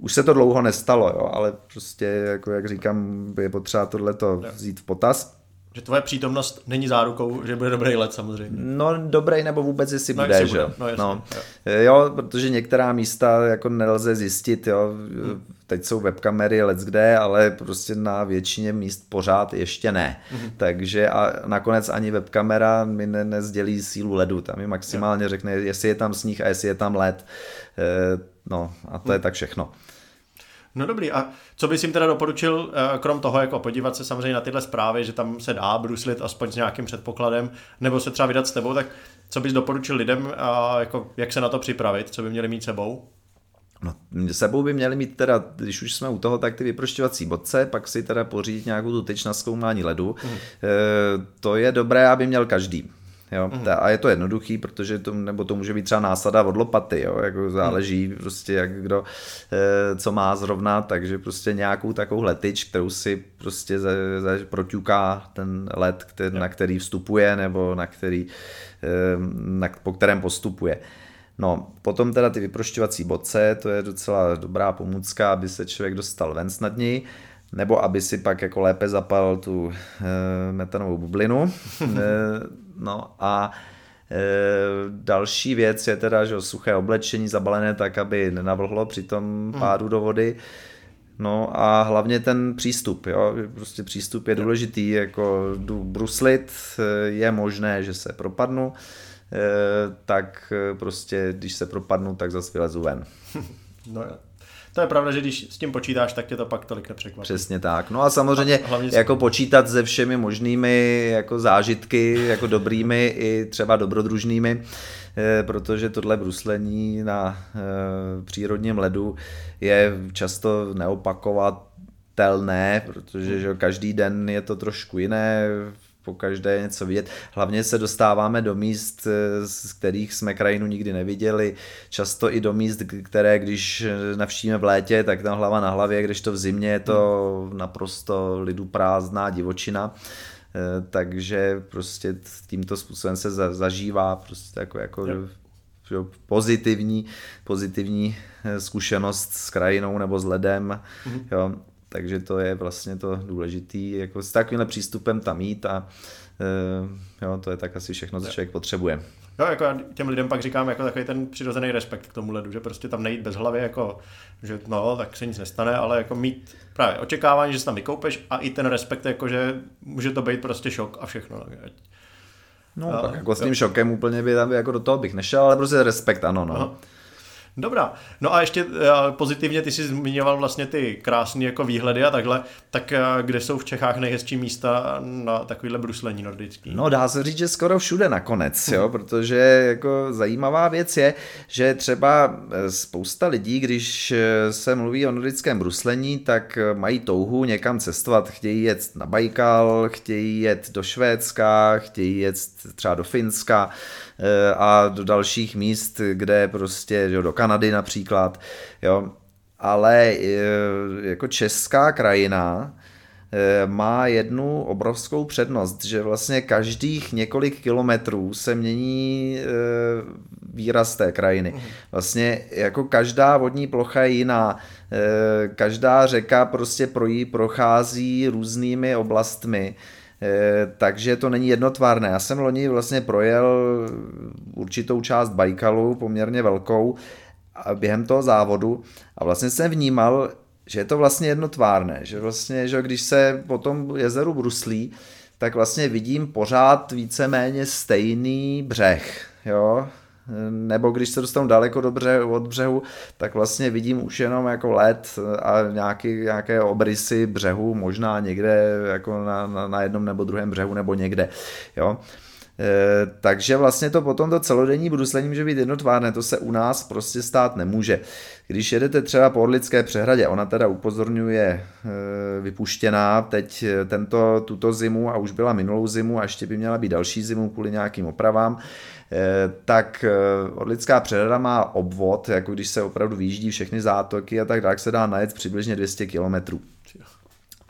už se to dlouho nestalo, jo, ale prostě, jako jak říkám, je potřeba tohleto vzít v potaz. Že tvoje přítomnost není zárukou, že bude dobrý let samozřejmě. No dobrý nebo vůbec jestli no, bude, že? No, no. Jo. jo. protože některá místa jako nelze zjistit, jo. Hmm. Teď jsou webkamery let kde, ale prostě na většině míst pořád ještě ne. Hmm. Takže a nakonec ani webkamera mi ne, nezdělí sílu ledu, tam mi maximálně jo. řekne, jestli je tam sníh a jestli je tam led. E, no a to hmm. je tak všechno. No dobrý, a co bys jim teda doporučil, eh, krom toho, jako podívat se samozřejmě na tyhle zprávy, že tam se dá bruslit aspoň s nějakým předpokladem, nebo se třeba vydat s tebou, tak co bys doporučil lidem, a jako, jak se na to připravit, co by měli mít sebou? No, sebou by měli mít teda, když už jsme u toho, tak ty vyprošťovací bodce, pak si teda pořídit nějakou tu tyč na zkoumání ledu. Mm. E, to je dobré, aby měl každý. Jo? Mm. A je to jednoduchý, protože to, nebo to může být třeba násada od lopaty, jo? Jako záleží mm. prostě jak kdo e, co má zrovna, takže prostě nějakou takovou letič, kterou si prostě za, za, proťuká ten let, který, na který vstupuje nebo na který, e, na, po kterém postupuje. No, potom teda ty vyprošťovací bodce, to je docela dobrá pomůcka, aby se člověk dostal ven snadněji nebo aby si pak jako lépe zapal tu e, metanovou bublinu. e, no a e, další věc je teda, že suché oblečení zabalené tak, aby nenavlhlo při tom hmm. pádu do vody. No a hlavně ten přístup, jo, prostě přístup je důležitý, jako jdu bruslit, je možné, že se propadnu, tak prostě když se propadnu, tak zase vylezu ven. No jo. To je pravda, že když s tím počítáš, tak tě to pak tolik nepřekvapí. Přesně tak. No a samozřejmě a jako počítat se všemi možnými jako zážitky, jako dobrými i třeba dobrodružnými, eh, protože tohle bruslení na eh, přírodním ledu je často neopakovatelné, protože že každý den je to trošku jiné, po každé něco vidět. Hlavně se dostáváme do míst, eh, z kterých jsme krajinu nikdy neviděli, často i do míst, které když navštívíme v létě, tak tam hlava na hlavě, když to v zimě je to naprosto lidu prázdná divočina eh, takže prostě tímto způsobem se zažívá prostě jako, jako jo. pozitivní, pozitivní eh, zkušenost s krajinou nebo s ledem, mm-hmm. jo, takže to je vlastně to důležitý, jako s takovýmhle přístupem tam jít a e, jo, to je tak asi všechno, co člověk potřebuje. Jo, jako já těm lidem pak říkám jako takový ten přirozený respekt k tomu ledu, že prostě tam nejít bez hlavy, jako, že no, tak se nic nestane, ale jako mít právě očekávání, že se tam vykoupeš a i ten respekt, jako, že může to být prostě šok a všechno. No, a, tak jako s tím jo. šokem úplně by tam jako do toho bych nešel, ale prostě respekt, ano, no. Aha. Dobrá. No a ještě eh, pozitivně ty jsi zmiňoval vlastně ty krásné jako výhledy a takhle, tak eh, kde jsou v Čechách nejhezčí místa na takovýhle bruslení nordický? No dá se říct, že skoro všude nakonec, jo, protože jako zajímavá věc je, že třeba eh, spousta lidí, když se mluví o nordickém bruslení, tak mají touhu někam cestovat, chtějí jet na Bajkal, chtějí jet do Švédska, chtějí jet třeba do Finska, a do dalších míst, kde prostě, jo, do Kanady například, jo, ale eh, jako česká krajina eh, má jednu obrovskou přednost, že vlastně každých několik kilometrů se mění výraz té krajiny. Mhm. Vlastně jako každá vodní plocha je jiná, každá řeka prostě projí, prochází různými oblastmi, Eh, takže to není jednotvárné. Já jsem loni vlastně projel určitou část Bajkalu, poměrně velkou, během toho závodu a vlastně jsem vnímal, že je to vlastně jednotvárné, že vlastně, že když se po tom jezeru bruslí, tak vlastně vidím pořád víceméně stejný břeh, jo, nebo když se dostanu daleko do břehu, od břehu, tak vlastně vidím už jenom jako led a nějaký, nějaké obrysy břehu, možná někde jako na, na, na jednom nebo druhém břehu nebo někde. Jo. takže vlastně to potom to celodenní bruslení může být jednotvárné, to se u nás prostě stát nemůže. Když jedete třeba po Orlické přehradě, ona teda upozorňuje e, vypuštěná teď tento, tuto zimu a už byla minulou zimu a ještě by měla být další zimu kvůli nějakým opravám, tak e, Orlická přehrada má obvod, jako když se opravdu vyjíždí všechny zátoky a tak dále, se dá najet přibližně 200 kilometrů.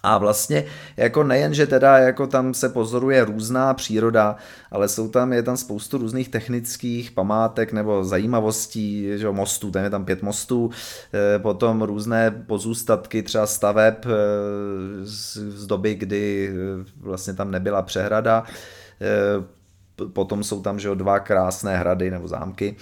A vlastně jako nejen, že teda jako tam se pozoruje různá příroda, ale jsou tam, je tam spoustu různých technických památek nebo zajímavostí, že mostů, tam je tam pět mostů, eh, potom různé pozůstatky třeba staveb eh, z doby, kdy eh, vlastně tam nebyla přehrada, potom jsou tam že dva krásné hrady nebo zámky,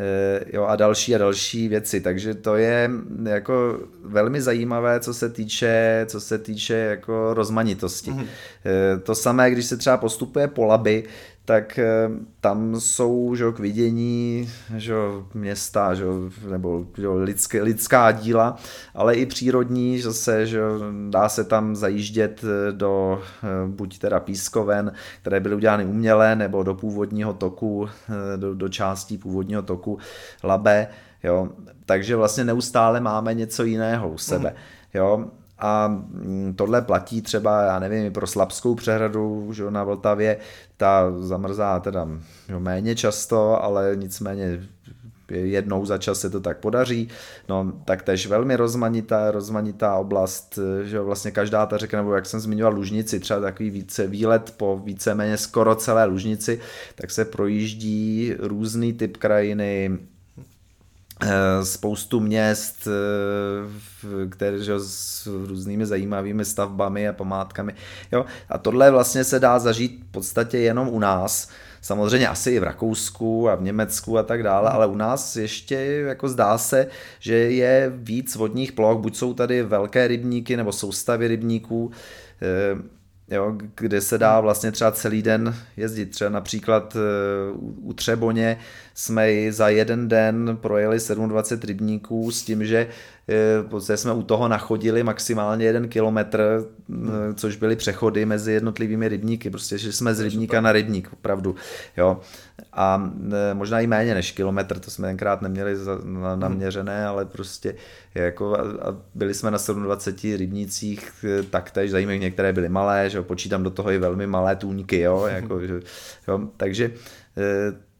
Eh, jo, a další a další věci, takže to je jako velmi zajímavé, co se týče, co se týče jako rozmanitosti. Mm-hmm. To samé, když se třeba postupuje po laby, tak eh, tam jsou že, k vidění že, města že, nebo že, lidské, lidská díla, ale i přírodní, že se, že, dá se tam zajíždět eh, do eh, buď teda pískoven, které byly udělány uměle, nebo do původního toku, do, do částí původního toku Labe. Jo. Takže vlastně neustále máme něco jiného u sebe. Mm. Jo. A mm, tohle platí třeba, já nevím, pro Slabskou přehradu že na Vltavě, ta zamrzá teda méně často, ale nicméně jednou za čas se to tak podaří. No, tak tež velmi rozmanitá, rozmanitá oblast, že vlastně každá ta řeka, nebo jak jsem zmiňoval Lužnici, třeba takový více výlet po víceméně skoro celé Lužnici, tak se projíždí různý typ krajiny, spoustu měst, eh, které že, s různými zajímavými stavbami a památkami. Jo? A tohle vlastně se dá zažít v podstatě jenom u nás. Samozřejmě asi i v Rakousku a v Německu a tak dále, ale u nás ještě jako zdá se, že je víc vodních ploch, buď jsou tady velké rybníky nebo soustavy rybníků, eh, jo, kde se dá vlastně třeba celý den jezdit. Třeba například u Třeboně jsme za jeden den projeli 27 rybníků s tím, že e, jsme u toho nachodili maximálně jeden kilometr, hmm. což byly přechody mezi jednotlivými rybníky, prostě že jsme z rybníka na rybník, opravdu. Jo. A e, možná i méně než kilometr, to jsme tenkrát neměli hmm. naměřené, ale prostě jako a byli jsme na 27 rybnících taktéž, zajímavé, některé byly malé, že počítám do toho i velmi malé tůňky, jo, jako, že, jo, takže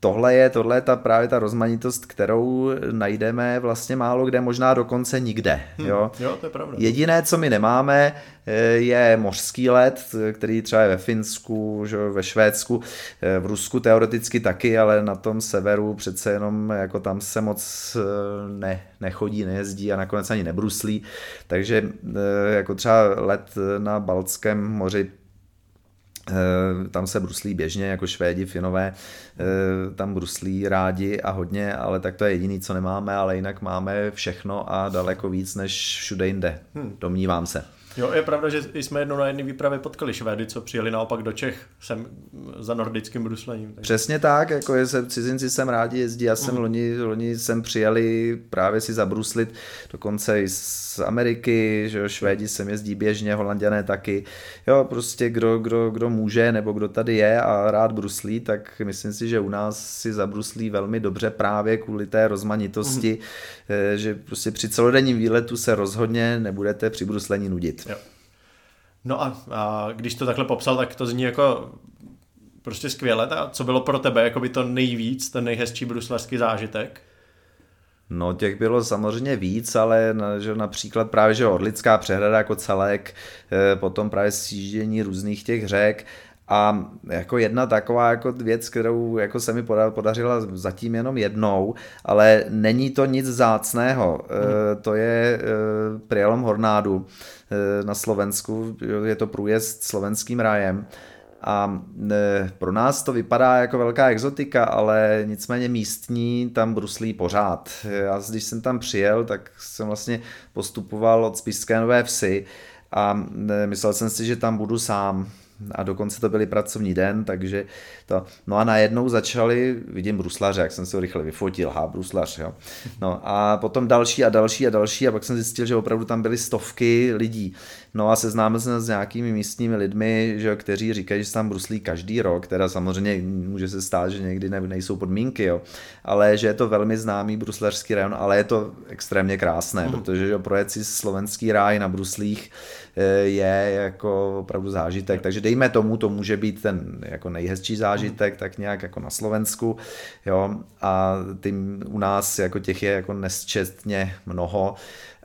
tohle je, tohle je ta, právě ta rozmanitost, kterou najdeme vlastně málo kde, možná dokonce nikde. Hmm. Jo? jo, to je pravda. Jediné, co my nemáme, eh, je mořský led, který třeba je ve Finsku, že ve Švédsku, eh, v Rusku teoreticky taky, ale na tom severu přece jenom jako tam se moc eh, ne, nechodí, nejezdí a nakonec ani nebruslí. Takže jako třeba let na Baltském moři tam se bruslí běžně, jako Švédi, Finové, eh, tam bruslí rádi a hodně, ale tak to je jediný, co nemáme, ale jinak máme všechno a daleko víc než všude jinde, hmm. domnívám se. Jo, je pravda, že jsme jednou na jedné výpravě potkali Švédy, co přijeli naopak do Čech sem za nordickým bruslením. Takže... Přesně tak, jako je se, cizinci sem rádi jezdí, já jsem mm. loni, loni sem přijeli právě si zabruslit, dokonce i z Ameriky, že jo, Švédi sem jezdí běžně, Holanděné taky, jo, prostě kdo, kdo, kdo může nebo kdo tady je a rád bruslí, tak myslím si, že u nás si zabruslí velmi dobře právě kvůli té rozmanitosti, mm. že prostě při celodenním výletu se rozhodně nebudete při bruslení nudit. Jo. No a, a když to takhle popsal, tak to zní jako prostě skvěle. A co bylo pro tebe jako by to nejvíc, ten nejhezčí bruslařský zážitek? No těch bylo samozřejmě víc, ale že například právě že Orlická přehrada jako celek, eh, potom právě sjíždění různých těch řek, a jako jedna taková jako věc, kterou jako se mi podařila zatím jenom jednou, ale není to nic zácného. Hmm. To je e, Prielom Hornádu e, na Slovensku. Je to průjezd slovenským rájem. A pro nás to vypadá jako velká exotika, ale nicméně místní tam bruslí pořád. Já když jsem tam přijel, tak jsem vlastně postupoval od Spišské Nové Vsi a myslel jsem si, že tam budu sám a dokonce to byly pracovní den, takže to, no a najednou začali, vidím bruslaře, jak jsem se ho rychle vyfotil, ha, bruslař, jo. No a potom další a další a další a pak jsem zjistil, že opravdu tam byly stovky lidí. No a seznámil jsem se s nějakými místními lidmi, že, kteří říkají, že se tam bruslí každý rok, teda samozřejmě může se stát, že někdy ne, nejsou podmínky, jo, ale že je to velmi známý bruslařský rajon, ale je to extrémně krásné, mm. protože že projet si slovenský ráj na bruslích eh, je jako opravdu zážitek, takže dejme tomu, to může být ten jako nejhezčí zážitek, tak nějak jako na Slovensku, jo, a tím u nás jako těch je jako nesčetně mnoho,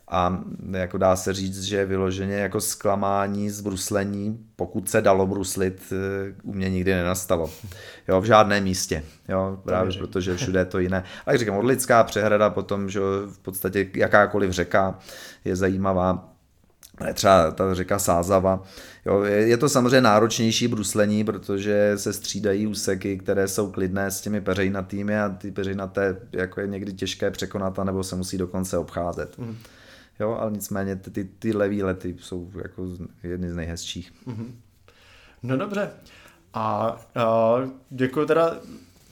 a jako dá se říct, že vyloženě jako zklamání z bruslení, pokud se dalo bruslit, eh, u mě nikdy nenastalo. Jo, v žádném místě. Jo, právě to protože všude je to jiné. A jak říkám, Orlická přehrada potom, že v podstatě jakákoliv řeka je zajímavá, třeba ta řeka Sázava. Jo, je, je to samozřejmě náročnější bruslení, protože se střídají úseky, které jsou klidné s těmi peřejnatými a ty peřejnaté jako je někdy těžké překonat, nebo se musí dokonce obcházet. Mm. Jo, ale nicméně ty, ty, tyhle výlety jsou jako jedny z nejhezčích. Mm-hmm. No dobře. A, a děkuji teda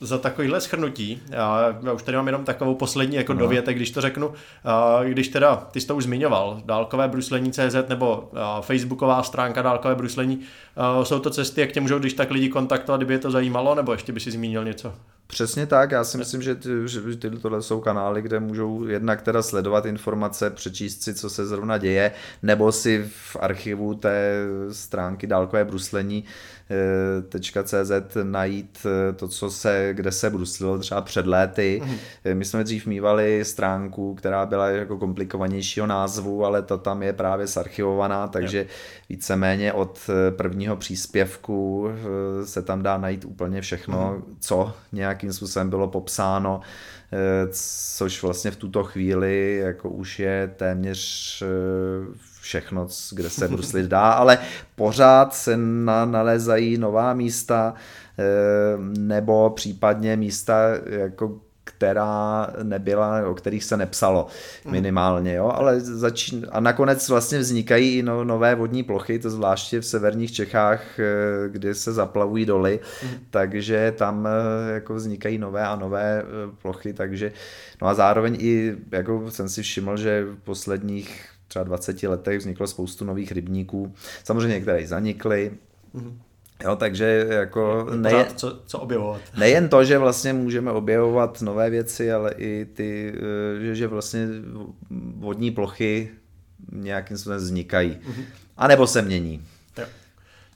za takovýhle schrnutí. Já, já už tady mám jenom takovou poslední jako no. dovětek, když to řeknu. A, když teda, ty jsi to už zmiňoval, dálkové bruslení CZ nebo a, facebooková stránka dálkové bruslení, a, jsou to cesty, jak tě můžou když tak lidi kontaktovat, kdyby je to zajímalo, nebo ještě by si zmínil něco? Přesně tak, já si myslím, že, ty, že tyhle tohle jsou kanály, kde můžou jednak teda sledovat informace, přečíst si, co se zrovna děje, nebo si v archivu té stránky dálkové bruslení .cz najít eh, to, co se, kde se bruslilo třeba před léty. Mm. My jsme dřív mývali stránku, která byla jako komplikovanějšího názvu, ale ta tam je právě zarchivovaná, takže víceméně od eh, prvního příspěvku se tam dá najít úplně všechno, mm. co nějakým způsobem bylo popsáno což vlastně v tuto chvíli jako už je téměř všechno, kde se bruslit dá, ale pořád se na, nalézají nová místa eh, nebo případně místa, jako která nebyla, o kterých se nepsalo hmm. minimálně, jo, ale začín... a nakonec vlastně vznikají i no, nové vodní plochy, to zvláště v severních Čechách, eh, kde se zaplavují doly, mm. takže tam eh, jako vznikají nové a nové plochy, takže no a zároveň i jako jsem si všiml, že v posledních třeba 20 letech vzniklo spoustu nových rybníků. Samozřejmě některé zanikly, mm-hmm. Jo, takže jako nejen, co, co objevovat. Nejen to, že vlastně můžeme objevovat nové věci, ale i ty, eh, že, že vlastně vodní plochy nějakým způsobem vznikají. Mm-hmm. A nebo se mění. Jo.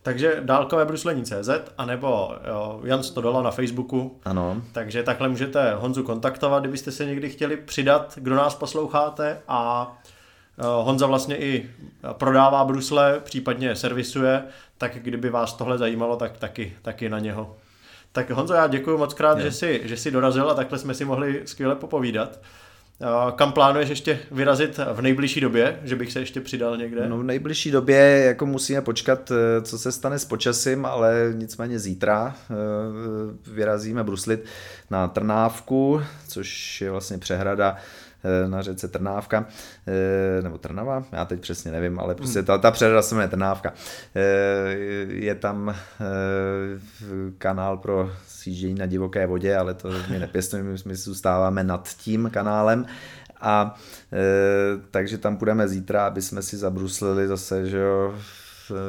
Takže dálkové bruslení CZ, anebo jo, Jan Stodola na Facebooku. Ano. Takže takhle můžete Honzu kontaktovat, kdybyste se někdy chtěli přidat, kdo nás posloucháte a Eh, Honza vlastně i prodává brusle, případně servisuje, tak kdyby vás tohle zajímalo, tak taky, taky na něho. Tak Honzo, já děkuji moc krát, že jsi, že jsi dorazil a takhle jsme si mohli skvěle popovídat. Eh, kam plánuješ ještě vyrazit v nejbližší době, že bych se ještě přidal někde? No v nejbližší době jako musíme počkat, eh, co se stane s počasím, ale nicméně zítra vyrazíme bruslit na Trnávku, což je vlastně přehrada Eh, na řece Trnávka, eh, nebo Trnava, já teď přesně nevím, ale prostě ta, ta přehrada se jmenuje Trnávka. Eh, je tam kanál pro sjíždění na divoké vodě, ale to my nepěstujeme, my zůstáváme nad tím kanálem a e, takže tam půjdeme zítra, aby jsme si zabruslili zase, že jo,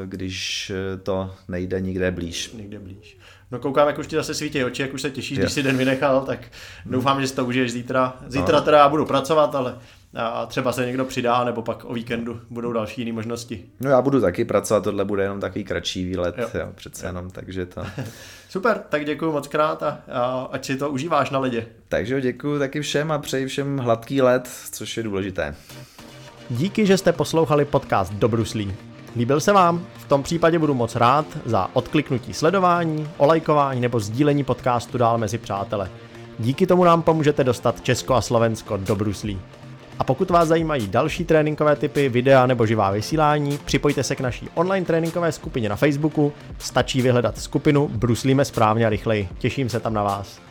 když to nejde nikde blíž. Nikde blíž. No koukám, jak už ti zase svítí oči, jak už se těšíš, když si den vynechal, tak doufám, že si to užiješ zítra. Zítra teda já budu pracovat, ale a třeba se někdo přidá, nebo pak o víkendu budou další jiné možnosti. No já budu taky pracovat, tohle bude jenom takový kratší výlet, jo. Jo, přece jo. jenom, takže to... Super, tak děkuji moc krát a, a ať si to užíváš na ledě. Takže děkuji taky všem a přeji všem hladký let, což je důležité. Díky, že jste poslouchali podcast do Bruslí. Líbil se vám? V tom případě budu moc rád za odkliknutí sledování, olajkování nebo sdílení podcastu dál mezi přátele. Díky tomu nám pomůžete dostat Česko a Slovensko do bruslí. A pokud vás zajímají další tréninkové typy, videa nebo živá vysílání, připojte se k naší online tréninkové skupině na Facebooku, stačí vyhledat skupinu Bruslíme správně a rychleji. Těším se tam na vás.